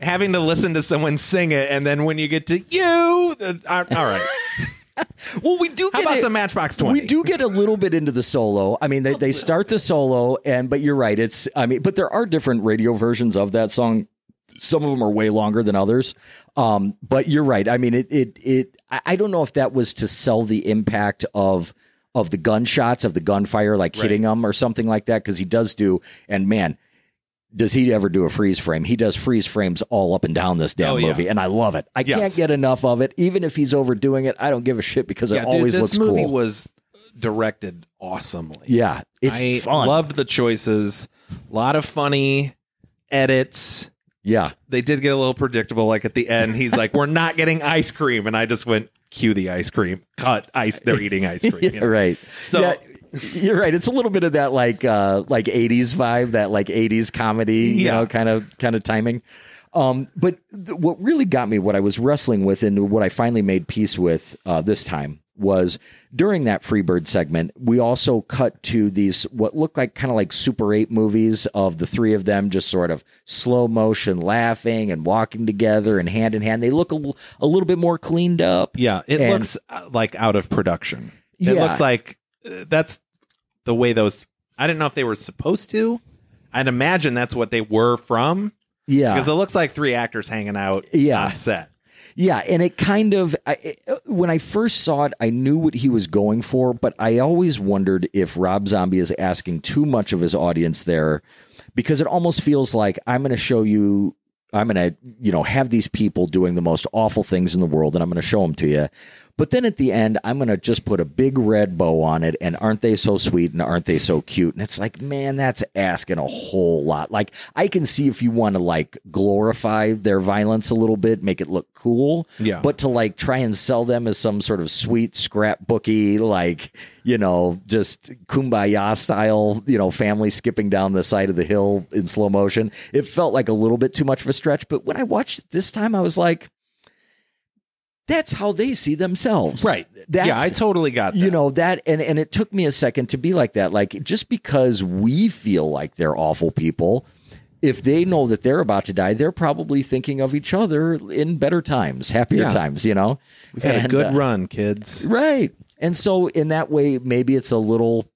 having to listen to someone sing it, and then when you get to you, the, uh, all right. well, we do How get about it- some Matchbox Twenty? We do get a little bit into the solo. I mean, they, they start the solo, and but you're right. It's I mean, but there are different radio versions of that song. Some of them are way longer than others. Um, but you're right. I mean, it it it. I, don't know if that was to sell the impact of of the gunshots of the gunfire, like hitting him or something like that, because he does do. And man, does he ever do a freeze frame? He does freeze frames all up and down this damn Oh, yeah. movie, and I love it. I Yes. can't get enough of it. Even if he's overdoing it, I don't give a shit because it yeah, dude, always this looks movie cool. was directed awesomely. yeah, it's I fun. loved the choices. A lot of funny edits. yeah, They did get a little predictable. Like at the end, he's like, "We're not getting ice cream," and I just went, "Cue the ice cream." Cut ice. They're eating ice cream. you know? right. So- yeah, you're right. It's a little bit of that like uh like 80s vibe, that like 80s comedy, you know, kind of kind of timing. Um, but th- what really got me, what I was wrestling with, and what I finally made peace with uh, this time was during that Freebird segment, we also cut to these what looked like kind of like Super 8 movies of the three of them just sort of slow motion laughing and walking together and hand in hand. They look a, l- a little bit more cleaned up. Yeah, it And- looks uh, like out of production. It Yeah. looks like uh, that's the way those. I didn't know if they were supposed to. I'd imagine that's what they were from Yeah. because it looks like three actors hanging out Yeah. on set. Yeah, and it kind of I, it- when I first saw it, I knew what he was going for, but I always wondered if Rob Zombie is asking too much of his audience there because it almost feels like I'm going to show you I'm going to, you know, have these people doing the most awful things in the world and I'm going to show them to you. But then at the end, I'm going to just put a big red bow on it. And aren't they so sweet and aren't they so cute? And it's like, man, that's asking a whole lot. Like, I can see if you want to like glorify their violence a little bit, make it look cool. Yeah. But to like try and sell them as some sort of sweet scrapbooky, like, you know, just kumbaya style, you know, family skipping down the side of the hill in slow motion, it felt like a little bit too much of a stretch. But when I watched it this time, I was like, that's how they see themselves. Right. That's, yeah, I totally got that. you know that and and it took me a second to be like that like just because we feel like they're awful people if they know that they're about to die they're probably thinking of each other in better times happier Yeah. times you know we've had a good uh, run, kids. right and so in that way maybe it's a little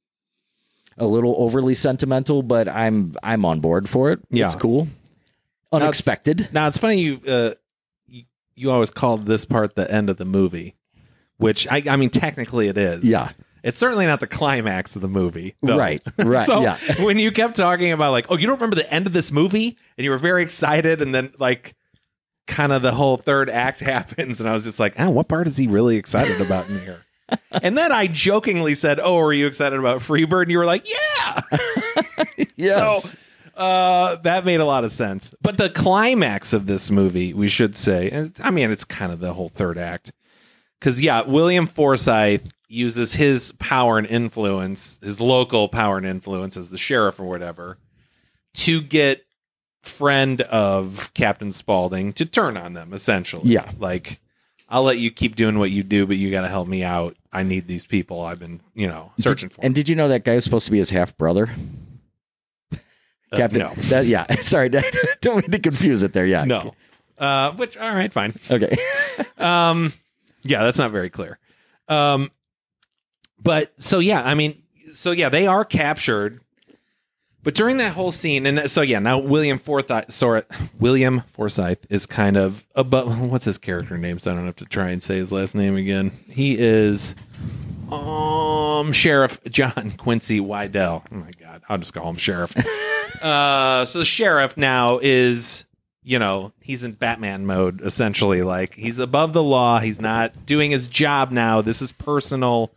a little overly sentimental but i'm i'm on board for it Yeah. it's cool unexpected Now it's funny you uh, you, you always called this part the end of the movie, which I I mean technically it is. Yeah. It's certainly not the climax of the movie. though. Right, right, so yeah. when you kept talking about like, oh, you don't remember the end of this movie, and you were very excited, and then like kind of the whole third act happens, and I was just like, oh, what part is he really excited about in here? and then I jokingly said, "Oh, are you excited about Freebird?" And you were like, "Yeah." yes So uh, that made a lot of sense. But the climax of this movie, we should say, and I mean, it's kind of the whole third act. Because, yeah, William Forsythe uses his power and influence, his local power and influence as the sheriff or whatever, to get friend of Captain Spaulding to turn on them, essentially. Yeah. Like, I'll let you keep doing what you do, but you got to help me out. I need these people I've been, you know, searching for. and did you know that guy was supposed to be his half brother Captain. no. That, yeah. Sorry. Don't mean to confuse it there. Yeah. No. Uh, which, all right, fine. Okay. Um, yeah, that's not very clear. Um, but so yeah, I mean, so yeah, they are captured. But during that whole scene, and so yeah, now William Forsythe, sorry, William Forsythe is kind of above. What's his character name? So I don't have to try and say his last name again. He is, um, Sheriff John Quincy Wydell. Oh my God, I'll just call him Sheriff. uh, so the sheriff now is you know, he's in Batman mode essentially. Like he's above the law. He's not doing his job now. This is personal.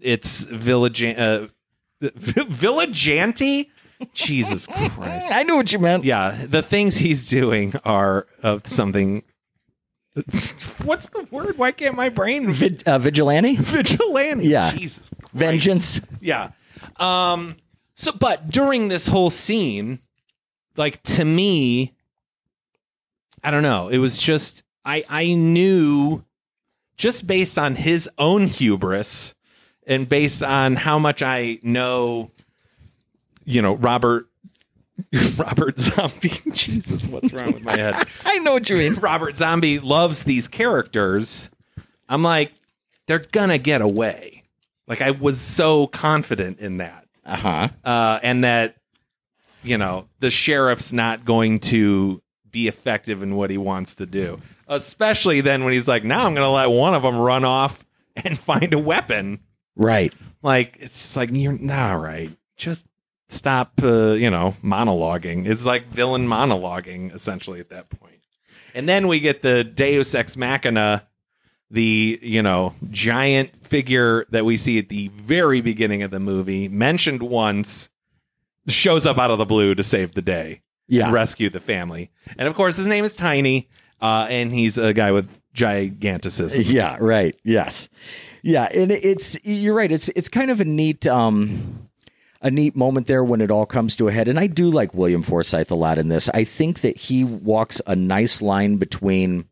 It's village uh, villageante. Jesus Christ. I knew what you meant. Yeah, the things he's doing are of something. What's the word? Why can't my brain Vig- uh, vigilante, vigilante? Yeah. Jesus Christ. vengeance. Yeah. Um so but during this whole scene, like to me, I don't know, it was just I I knew just based on his own hubris and based on how much I know you know, Robert Robert Zombie. Jesus, what's wrong with my head? I know what you mean. Robert Zombie loves these characters. I'm like, they're gonna get away. Like I was so confident in that, Uh huh. uh, and that you know the sheriff's not going to be effective in what he wants to do. Especially then when he's like, now I'm going to let one of them run off and find a weapon. Right. Like it's just like you're not right. Just stop, uh, you know, monologuing. It's like villain monologuing essentially at that point. And then we get the Deus Ex Machina, the you know giant figure that we see at the very beginning of the movie, mentioned once, shows up out of the blue to save the day, Yeah. and rescue the family. And of course, his name is Tiny, uh, and he's a guy with giganticism. Yeah, right. Yes. Yeah, and it's you're right. It's it's kind of a neat um a neat moment there when it all comes to a head. And I do like William Forsythe a lot in this. I think that he walks a nice line between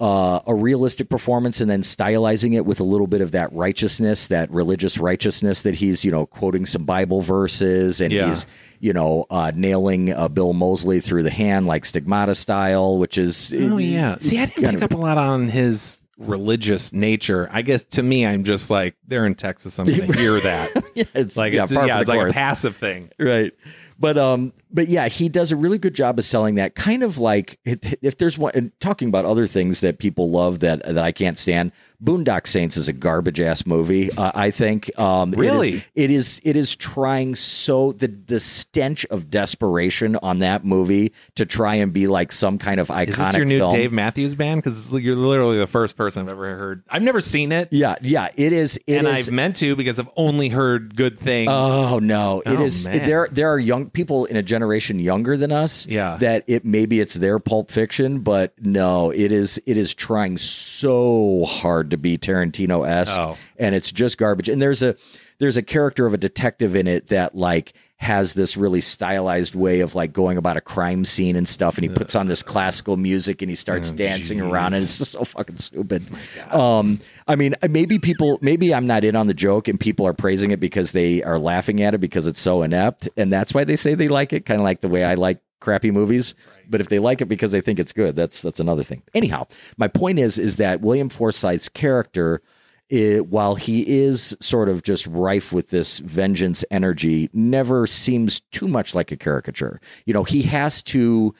uh, a realistic performance and then stylizing it with a little bit of that righteousness, that religious righteousness that he's, you know, quoting some Bible verses and Yeah. he's, you know, uh, nailing uh, Bill Moseley through the hand like stigmata style, which is Oh yeah. See, I didn't pick of- up a lot on his religious nature. I guess to me, I'm just like they're in Texas. I'm going to hear that. yeah, it's Like yeah, it's, yeah, it's like a passive thing. right but um but yeah he does a really good job of selling that kind of like if there's one and talking about other things that people love that that i can't stand boondock saints is a garbage ass movie uh, i think um it is- Really? it is it is trying so the the stench of desperation on that movie to try and be like some kind of iconic Is this your new film. Dave Matthews Band? Because you're literally the first person I've ever heard. I've never seen it, yeah yeah it is it and is- I've meant to because I've only heard good things. Oh no! It Oh, is man. there. There are young people in a generation younger than us. Yeah. that it maybe it's their Pulp Fiction, but no, it is. It is trying so hard to be Tarantino esque, Oh. and it's just garbage. And there's a there's a character of a detective in it that like has this really stylized way of like going about a crime scene and stuff and he puts on this classical music and he starts dancing around and it's just so fucking stupid um i mean uh, maybe people maybe i'm not in on the joke and people are praising it because they are laughing at it because it's so inept and that's why they say they like it kind of like the way i like crappy movies but if they like it because they think it's good that's that's another thing anyhow my point is is that william forsythe's character it, while he is sort of just rife with this vengeance energy, never seems too much like a caricature. You know, he has to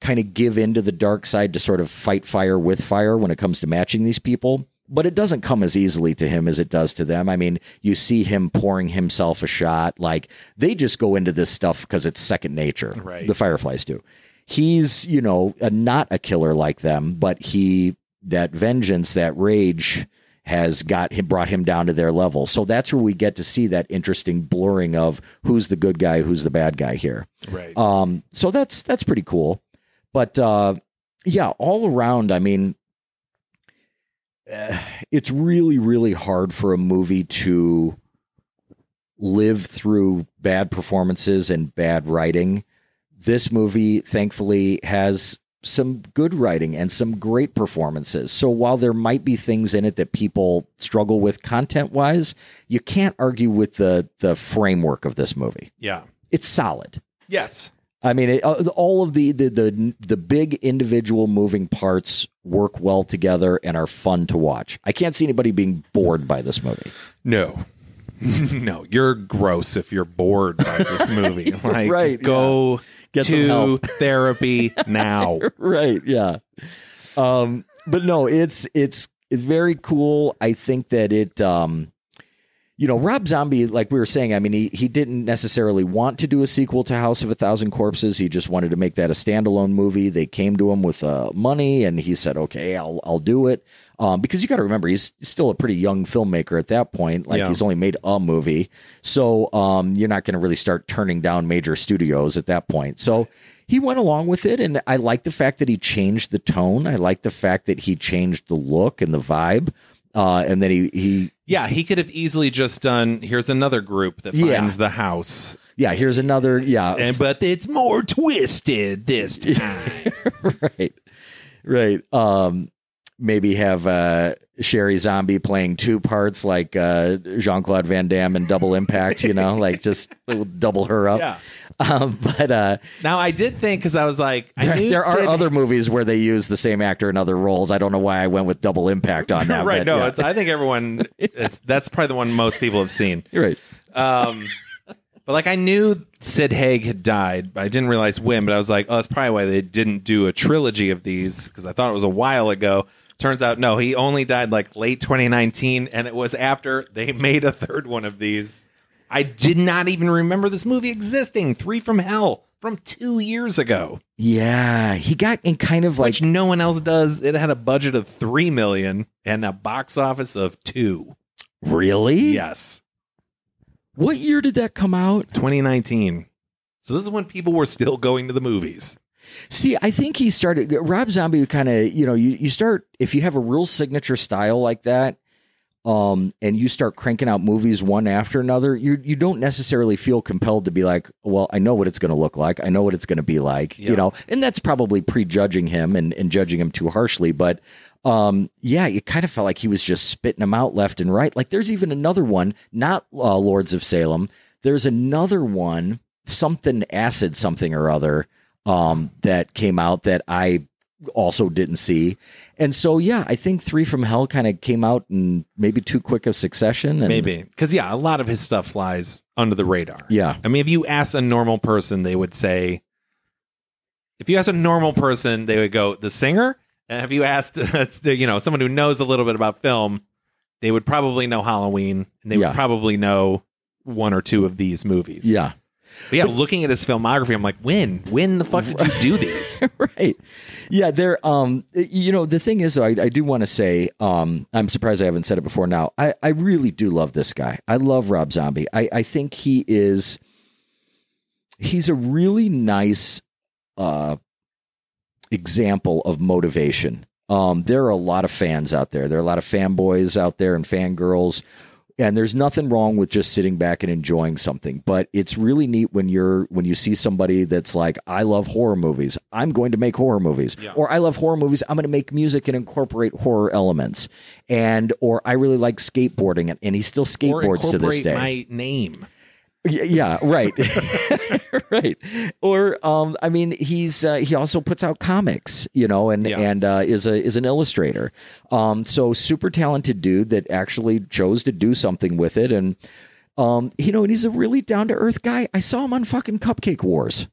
kind of give into the dark side to sort of fight fire with fire when it comes to matching these people. But it doesn't come as easily to him as it does to them. I mean, you see him pouring himself a shot. Like they just go into this stuff because it's second nature. Right. The Fireflies do. He's, you know, a, not a killer like them, but he, that vengeance, that rage has got him brought him down to their level. So that's where we get to see that interesting blurring of who's the good guy, who's the bad guy here. right. Um, so that's that's pretty cool. But uh, yeah, all around, I mean, it's really really hard for a movie to live through bad performances and bad writing. This movie, thankfully, has some good writing and some great performances. So while there might be things in it that people struggle with content wise, you can't argue with the the framework of this movie. yeah. It's solid. Yes. I mean, it, uh, all of the, the the the big individual moving parts work well together and are fun to watch. I can't see anybody being bored by this movie. No. no, you're gross if you're bored by this movie. Like, Right, go Get some to help. therapy now. right? Yeah. Um, but no, it's it's it's very cool. I think that it. Um, you know, Rob Zombie, like we were saying, I mean, he, he didn't necessarily want to do a sequel to House of a Thousand Corpses. He just wanted to make that a standalone movie. They came to him with uh, money, and he said, "Okay, I'll I'll do it." Um, because you got to remember, he's still a pretty young filmmaker at that point. Like Yeah. he's only made a movie, so um, you're not going to really start turning down major studios at that point. So he went along with it, and I like the fact that he changed the tone. I like the fact that he changed the look and the vibe, uh, and then he he Yeah, he could have easily just done. Here's another group that Yeah. finds the house, yeah. Here's another yeah. and but it's more twisted this time. right right um maybe have uh sheri zombie playing two parts like uh jean-claude van damme in double impact you know like just double her up Yeah. um but uh now I did think because I was like, I there, there are other movies where they use the same actor in other roles i don't know why i went with double impact on that right. but No, yeah. it's, I think everyone. Is, that's probably the one most people have seen. You're right Um, But like I knew Sid Haig had died, but I didn't realize when. But I was like, oh, that's probably why they didn't do a trilogy of these because I thought it was a while ago. Turns out, no, he only died like late 2019, and it was after they made a third one of these. I did not even remember this movie existing. Three from Hell from two years ago, Yeah, he got in kind of like which no one else does. It had a budget of three million and a box office of two. really. Yes, What year did that come out? 2019. So this is when people were still going to the movies. See, I think he started Rob Zombie kind of, you know, you, you start if you have a real signature style like that, um, and you start cranking out movies one after another, you you don't necessarily feel compelled to be like, well, I know what it's going to look like, I know what it's going to be like, you know, and that's probably prejudging him and, and judging him too harshly, but um, yeah, it kind of felt like he was just spitting them out left and right. Like there's even another one, not uh, Lords of Salem. There's another one, something acid, something or other, um, that came out that I also didn't see. And so, yeah, I think Three from Hell kind of came out in maybe too quick a succession. And Maybe because yeah, a lot of his stuff flies under the radar. Yeah. I mean, if you ask a normal person, they would say. If you ask a normal person, they would go the singer. And if you asked, you know, someone who knows a little bit about film, they would probably know Halloween, and they Yeah. would probably know one or two of these movies. Yeah. But yeah. looking at his filmography, I'm like, when, when the fuck did you do these? right. Yeah, there um you know, the thing is though, I, I do want to say, um, I'm surprised I haven't said it before now. I, I really do love this guy. I love Rob Zombie. I, I think he is he's a really nice uh example of motivation. Um, there are a lot of fans out there. There are a lot of fanboys out there and fangirls. And there's nothing wrong with just sitting back and enjoying something, but it's really neat when you're when you see somebody that's like, I love horror movies. I'm going to make horror movies, Yeah. or I love horror movies. I'm going to make music and incorporate horror elements, and or I really like skateboarding, and, and he still skateboards to this day. my name. Yeah, right, right. Or, um, I mean, he's uh, he also puts out comics, you know, and Yeah. and uh, is a is an illustrator. Um, so super talented dude that actually chose to do something with it, and um, you know, and he's a really down to earth guy. I saw him on fucking Cupcake Wars.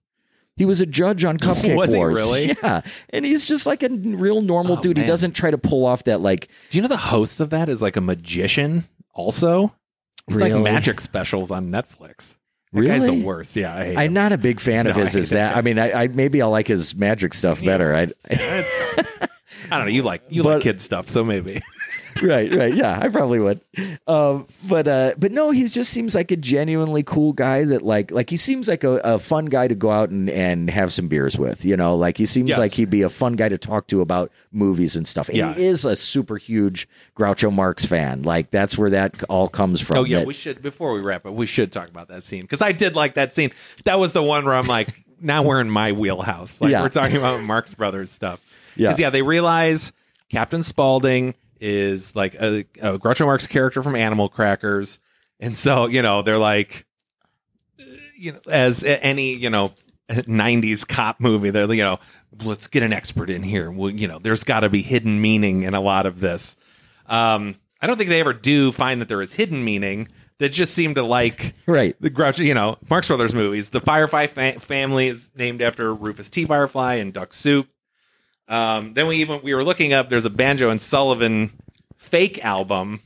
He was a judge on Cupcake Was Wars. really? Yeah, and he's just like a real normal Oh, dude. He doesn't try to pull off that like Do you know the host of that is like a magician? Also, it's Really? like magic specials on Netflix. That guy's Really? the worst. Yeah, I him. not a big fan of No, his. Is that? that I mean, I, I maybe I like his magic stuff better. I, I don't know. You like you But- like kid stuff, so maybe. Right, right. Yeah, I probably would. Um, but uh, but no, he just seems like a genuinely cool guy. That like like he seems like a, a fun guy to go out and, and have some beers with. You know, like he seems Yes. like he'd be a fun guy to talk to about movies and stuff. And Yeah. he is a super huge Groucho Marx fan. Like that's where that all comes from. Oh yeah, that- we should before we wrap up. We should talk about that scene because I did like that scene. That was the one where I'm like, now we're in my wheelhouse. Like Yeah. we're talking about Marx Brothers stuff. Yeah. yeah, they realize Captain Spaulding is like a, a Groucho Marx character from Animal Crackers, and so you know they're like, uh, you know, as any you know. 90s cop movie they're you know let's get an expert in here well you know there's got to be hidden meaning in a lot of this um i don't think they ever do find that there is hidden meaning that just seem to like right. the Groucho, you know, Marx Brothers movies. The Firefly fa- family is named after Rufus T. Firefly and Duck Soup. Um, then we even we were looking up. There's a Banjo and Sullivan fake album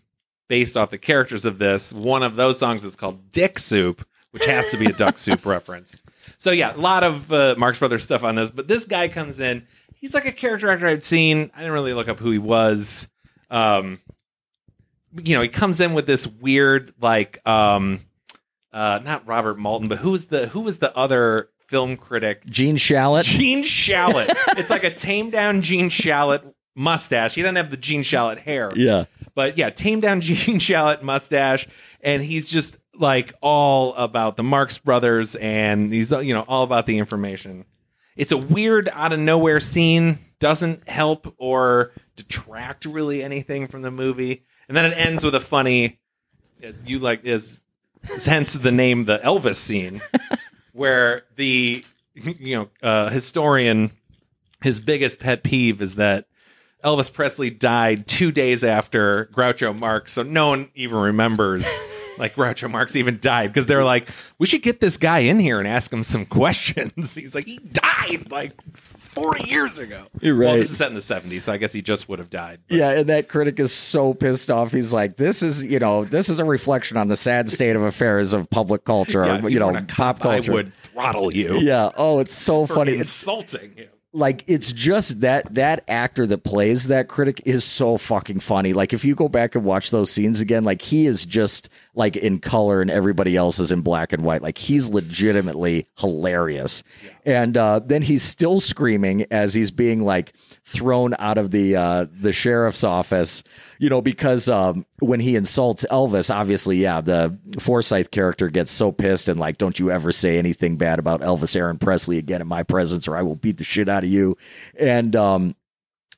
based off the characters of this. One of those songs is called Dick Soup, which has to be a Duck Soup reference. So yeah, a lot of uh, Marx Brothers stuff on this. But this guy comes in. He's like a character actor I'd seen. I didn't really look up who he was. Um, you know, he comes in with this weird like um uh not Robert Malton, but who was the who was the other film critic? Gene Shalit. Gene Shalit. it's like a tamed down Gene Shalit mustache. He doesn't have the Gene Shalit hair. Yeah. But yeah, tamed down Gene Shalit mustache, and he's just like all about the Marx Brothers, and he's you know all about the information. It's a weird out of nowhere scene. Doesn't help or detract really anything from the movie, and then it ends with a funny. You like is hence the name the Elvis scene, where the you know uh, historian his biggest pet peeve is that Elvis Presley died two days after Groucho Marx, so no one even remembers like Groucho Marx even died because they're like, we should get this guy in here and ask him some questions. He's like, he died like 40 years ago. You're Well, right. this is set in the 70s, so I guess he just would have died. But- Yeah, and that critic is so pissed off. He's like, "This is, you know, this is a reflection on the sad state of affairs of public culture, Yeah, if or, you know, pop cop, I culture." would throttle you. Yeah. Oh, it's so for funny. Insulting him. like it's just that that actor that plays that critic is so fucking funny. Like if you go back and watch those scenes again, like he is just like in color and everybody else is in black and white. Like he's legitimately hilarious. And uh, then he's still screaming as he's being like thrown out of the uh, the sheriff's office. You know, because um, when he insults Elvis, obviously, yeah, the Forsythe character gets so pissed and like, don't you ever say anything bad about Elvis Aaron Presley again in my presence, or I will beat the shit out of you. And um,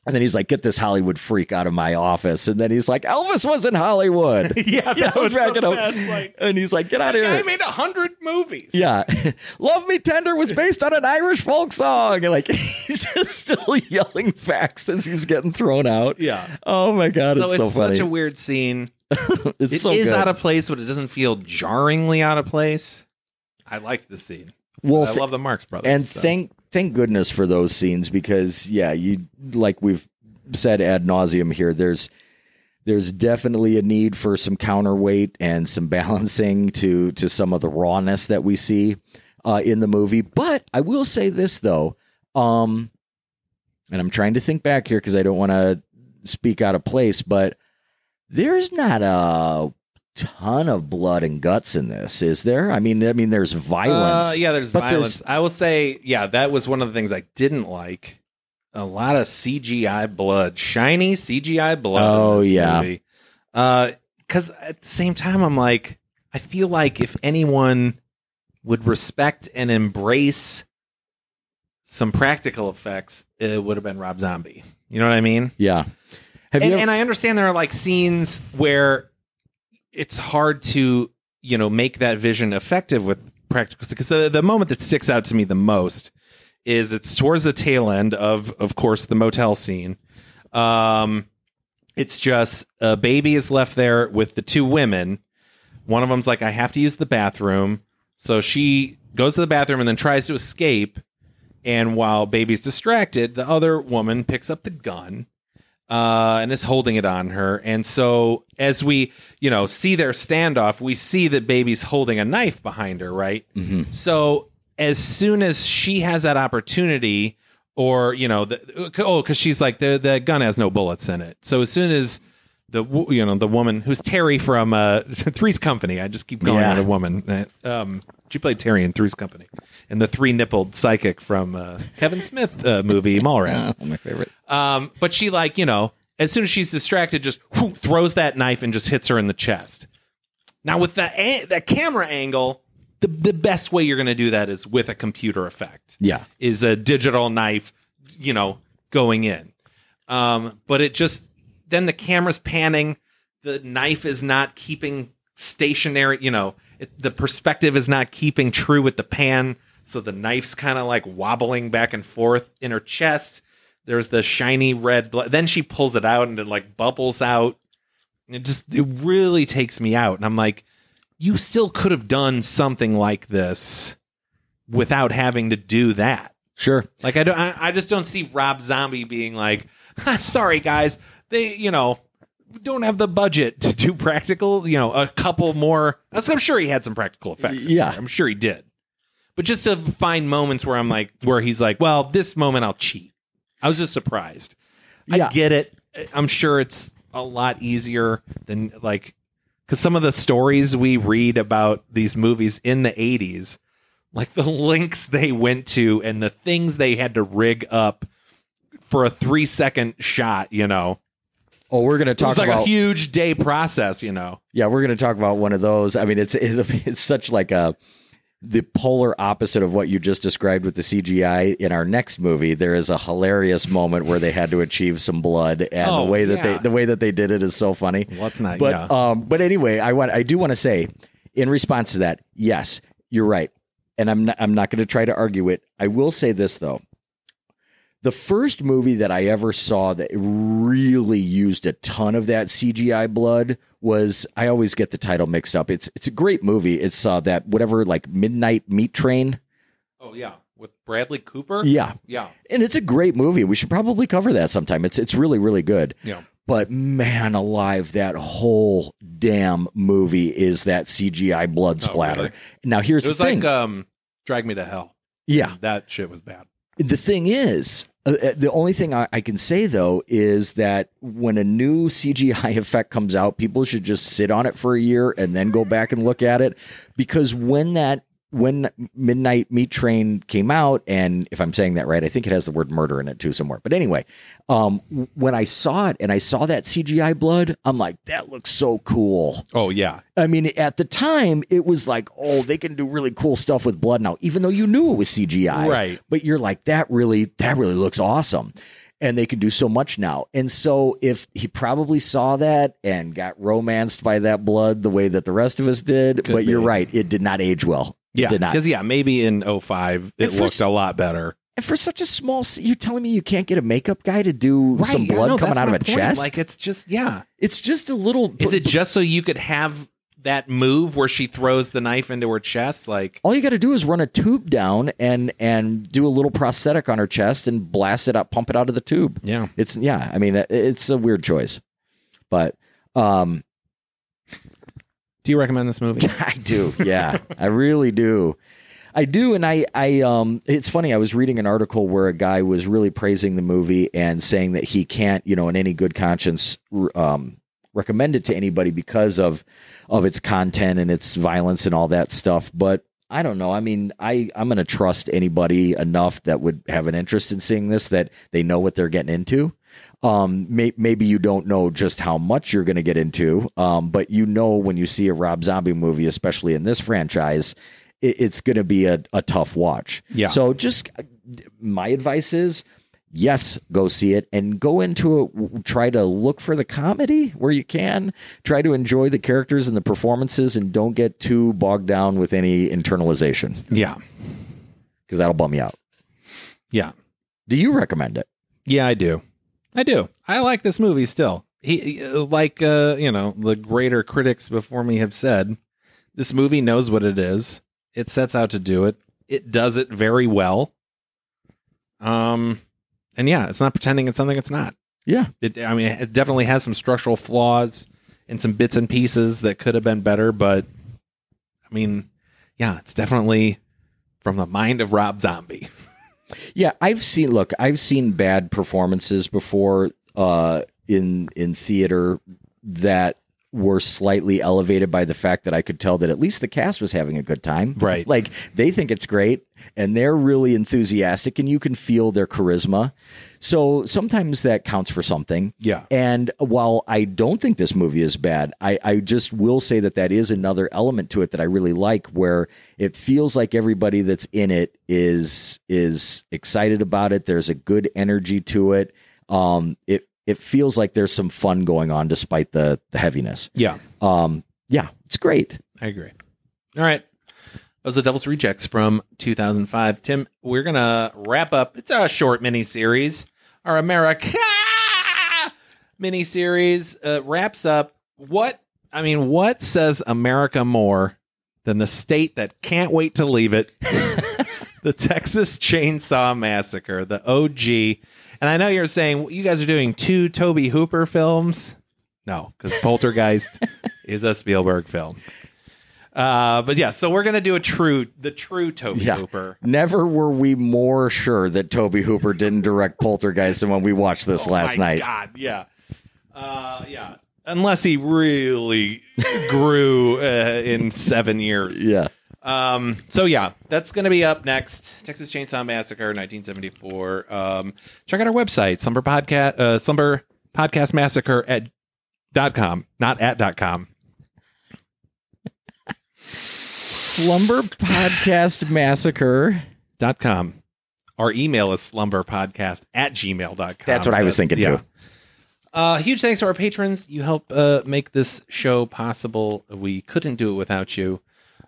and then he's like, get this Hollywood freak out of my office. And then he's like, Elvis was in Hollywood. Yeah, that I was the cracking best, like- and he's like, get out of here!" I made a hundred movies. Yeah. Love Me Tender was based on an Irish folk song. And like he's just still yelling facts as he's getting thrown out. Yeah. Oh my God. So it's, it's so funny. such a weird scene. it's It is so good. out of place, but it doesn't feel jarringly out of place. I liked the scene. well, I love the Marx Brothers. and so. thank thank goodness for those scenes because yeah, you like we've said ad nauseum here. There's there's definitely a need for some counterweight and some balancing to to some of the rawness that we see uh, in the movie. But I will say this though, um, and I'm trying to think back here because I don't want to speak out of place, but there's not a ton of blood and guts in this, is there? I mean, I mean, there's violence. Uh, yeah, there's violence. I will say, yeah, that was one of the things I didn't like. A lot of CGI blood, shiny CGI blood. in Oh, yeah. Because at the same time, I'm like, I feel like if anyone would respect and embrace some practical effects, it would have been Rob Zombie. You know what I mean? Yeah. Have and, you ever- and I understand there are like scenes where it's hard to you know make that vision effective with practical because the, the moment that sticks out to me the most is it's towards the tail end of of course the motel scene. Um it's just a baby is left there with the two women. One of them's like i have to use the bathroom. So she goes to the bathroom and then tries to escape. And while baby's distracted the other woman picks up the gun uh, and is holding it on her. And so as we, you know, see their standoff, we see that baby's holding a knife behind her, right? So as soon as she has that opportunity, or you know, the, oh, because she's like the the gun has no bullets in it. So as soon as the you know the woman who's Terry from uh, Three's Company, I just keep calling Yeah. her the woman. Uh, Um, she played Terry in Three's Company, and the three nippled psychic from uh, Kevin Smith uh, movie Mallrats. Oh, my favorite. Um, but she like you know, as soon as she's distracted, just whoo, throws that knife and just hits her in the chest. Now with that a- that camera angle, the the best way you're going to do that is with a computer effect. Yeah. is a digital knife, you know, going in. Um, but it just then the camera's panning, the knife is not keeping stationary. You know, it, the perspective is not keeping true with the pan, so the knife's kind of like wobbling back and forth in her chest. There's the shiny red blood. Then she pulls it out and it like bubbles out. It just it really takes me out, and I'm like, you still could have done something like this without having to do that. Sure. Like I don't, I, I just don't see Rob Zombie being like, sorry guys, they, you know, don't have the budget to do practical. You know, a couple more. I'm sure he had some practical effects. Yeah. there. I'm sure he did. But just to find moments where I'm like, where he's like, well, this moment I'll cheat. I was just surprised. Yeah. I get it. I'm sure it's a lot easier than like because some of the stories we read about these movies in the 80s like the links they went to and the things they had to rig up for a three second shot you know Oh, we're going to talk was like about a huge day process you know Yeah, we're going to talk about one of those. I mean, it's it's, it's such like a the polar opposite of what you just described with the CGI. In our next movie, there is a hilarious moment where they had to achieve some blood, and Oh, the way that yeah. they the way that they did it is so funny. Let's not- But yeah. um, but anyway, I want I do want to say in response to that, yes, you're right, and I'm not, I'm not going to try to argue it. I will say this though. The first movie that I ever saw that really used a ton of that CGI blood was I always get the title mixed up. It's it's a great movie. It's uh, that whatever like Midnight Meat Train. Oh yeah, with Bradley Cooper. Yeah, yeah, and it's a great movie. We should probably cover that sometime. It's it's really really good. yeah. But man alive, that whole damn movie is that CGI blood Oh, splatter. really? Now here's It was the thing. like um, Drag Me to Hell. yeah, that shit was bad. the thing is, uh, uh, the only thing I, I can say though is that when a new CGI effect comes out, people should just sit on it for a year and then go back and look at it. Because when that when Midnight Meat Train came out, and if I'm saying that right, I think it has the word murder in it too somewhere. But anyway, um, when I saw it and I saw that CGI blood, I'm like, that looks so cool. Oh yeah, I mean, at the time, it was like, oh, they can do really cool stuff with blood now, even though you knew it was CGI. Right. But you're like, that really, that really looks awesome. And they can do so much now. And so if he probably saw that and got romanced by that blood the way that the rest of us did, Could but you're right, it did not age well. Yeah. did not. Because yeah, maybe in 05 it for looked a lot better. And for such a small, you're telling me you can't get a makeup guy to do some blood no, coming out of a point. chest? Like it's just yeah. it's just a little. Is it just so you could have that move where she throws the knife into her chest? Like all you got to do is run a tube down and and do a little prosthetic on her chest and blast it up, pump it out of the tube. yeah. It's yeah, I mean it's a weird choice, but um, Do you recommend this movie? I do, yeah, I really do. I do, and I, I, um, it's funny. I was reading an article where a guy was really praising the movie and saying that he can't, you know, in any good conscience, um, recommend it to anybody because of of its content and its violence and all that stuff. But I don't know. I mean, I I'm going to trust anybody enough that would have an interest in seeing this that they know what they're getting into. Um, may, maybe you don't know just how much you're going to get into, um, but you know when you see a Rob Zombie movie, especially in this franchise, it, it's going to be a, a tough watch. Yeah. So just my advice is yes, go see it and go into it. Try to look for the comedy where you can. Try to enjoy the characters and the performances, and don't get too bogged down with any internalization Yeah. because that'll bum you out. Yeah. Do you recommend it? Yeah, I do. I do. I like this movie still. He like uh, you know, the greater critics before me have said, this movie knows what it is. It sets out to do it. It does it very well. Um and yeah, it's not pretending it's something it's not. Yeah. It I mean, it definitely has some structural flaws and some bits and pieces that could have been better, but I mean, yeah, it's definitely from the mind of Rob Zombie. Yeah, I've seen. Look, I've seen bad performances before uh, in in theater that were slightly elevated by the fact that I could tell that at least the cast was having a good time. Right. Like they think it's great and they're really enthusiastic, and you can feel their charisma. So sometimes that counts for something. Yeah. And while I don't think this movie is bad, I, I just will say that that is another element to it that I really like, where it feels like everybody that's in it is is excited about it. There's a good energy to it. Um, it it feels like there's some fun going on despite the the heaviness. Yeah. Um, yeah, it's great. I agree. All right. That was the Devil's Rejects from 2005. Tim, we're going to wrap up. It's a short mini series. Our America mini series uh, wraps up what, I mean, what says America more than the state that can't wait to leave it? the Texas Chainsaw Massacre, the OG. And I know you're saying you guys are doing two Tobe Hooper films. No, because Poltergeist is a Spielberg film. Uh, but yeah, so we're gonna do a true, the true Tobe Yeah. Hooper. Never were we more sure that Tobe Hooper didn't direct Poltergeist than when we watched this last Oh My night. God, yeah, uh, yeah. Unless he really grew uh, in seven years. Yeah. Um, so yeah, that's going to be up next. Texas Chainsaw Massacre, 1974. Um, check out our website, Slumber Podcast, uh, Slumber Podcast Massacre at dot com, not at dot com. Slumber Podcast Massacre. Dot com. Our email is slumberpodcast at gmail.com. That's what I was thinking, too. Uh, huge thanks to our patrons. You help uh, make this show possible. We couldn't do it without you.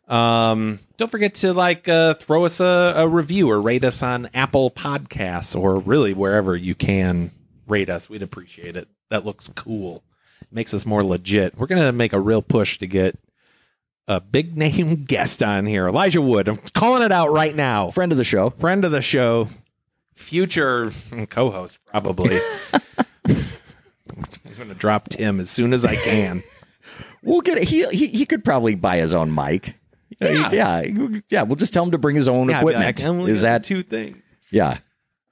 Um, don't forget to like uh, throw us a, a review or rate us on Apple Podcasts or really wherever you can rate us. We'd appreciate it. That looks cool. makes us more legit. We're gonna make a real push to get a big name guest on here, Elijah Wood. I'm calling it out right now. Friend of the show. Friend of the show, future co-host probably. I'm gonna drop Tim as soon as I can. We'll get it. He, he he could probably buy his own mic. Yeah. yeah, yeah. We'll just tell him to bring his own Yeah, equipment. like, Is that two things? yeah?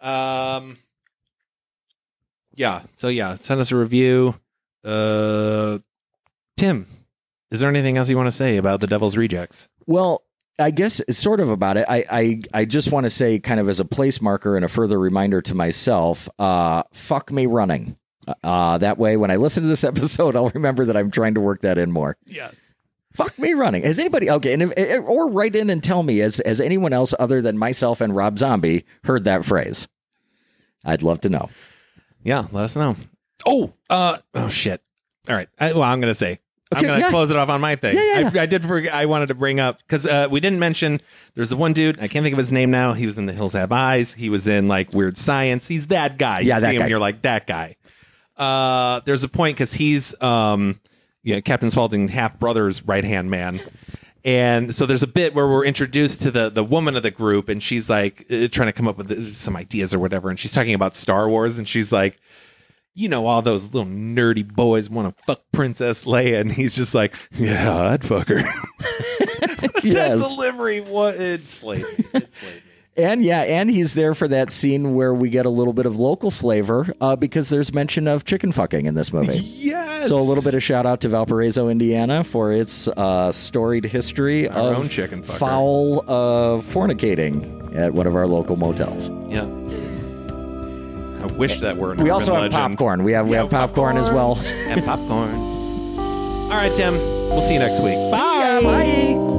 Um. Yeah. So yeah, send us a review. Uh, Tim, is there anything else you want to say about the Devil's Rejects? Well, I guess sort of about it. I I, I just want to say, kind of as a place marker and a further reminder to myself, uh, fuck me running. Uh, that way, when I listen to this episode, I'll remember that I'm trying to work that in more. Yes. Fuck me running. Has anybody okay? And if, eh, or write in and tell me has has anyone else other than myself and Rob Zombie heard that phrase? I'd love to know. Yeah. Let us know. Oh. Uh. Oh shit. All right. I, well, I'm gonna say. I'm gonna yeah. close it off on my thing. Yeah, yeah, I, I did forget. I wanted to bring up because uh, we didn't mention. There's the one dude. I can't think of his name now. He was in The Hills Have Eyes. He was in like Weird Science. He's that guy. You Yeah, that see him, guy. You're like that guy. Uh, there's a point because he's um, yeah, Captain Spaulding half brother's right hand man. And so there's a bit where we're introduced to the the woman of the group, and she's like uh, trying to come up with uh, some ideas or whatever, and she's talking about Star Wars, and she's like, you know, all those little nerdy boys want to fuck Princess Leia, and he's just like, yeah, I'd fuck her. that delivery, what it slayed me. It slayed me. And yeah, and he's there for that scene where we get a little bit of local flavor uh, because there's mention of chicken fucking in this movie. Yes. So a little bit of shout out to Valparaiso, Indiana, for its uh, storied history Our of own chicken fucker. foul uh, fornicating at one of our local motels. yeah. I wish that were. An We also have legend. popcorn. We have we Yeah, have popcorn, as well. and popcorn. All right, Tim. We'll see you next week. Bye. Bye.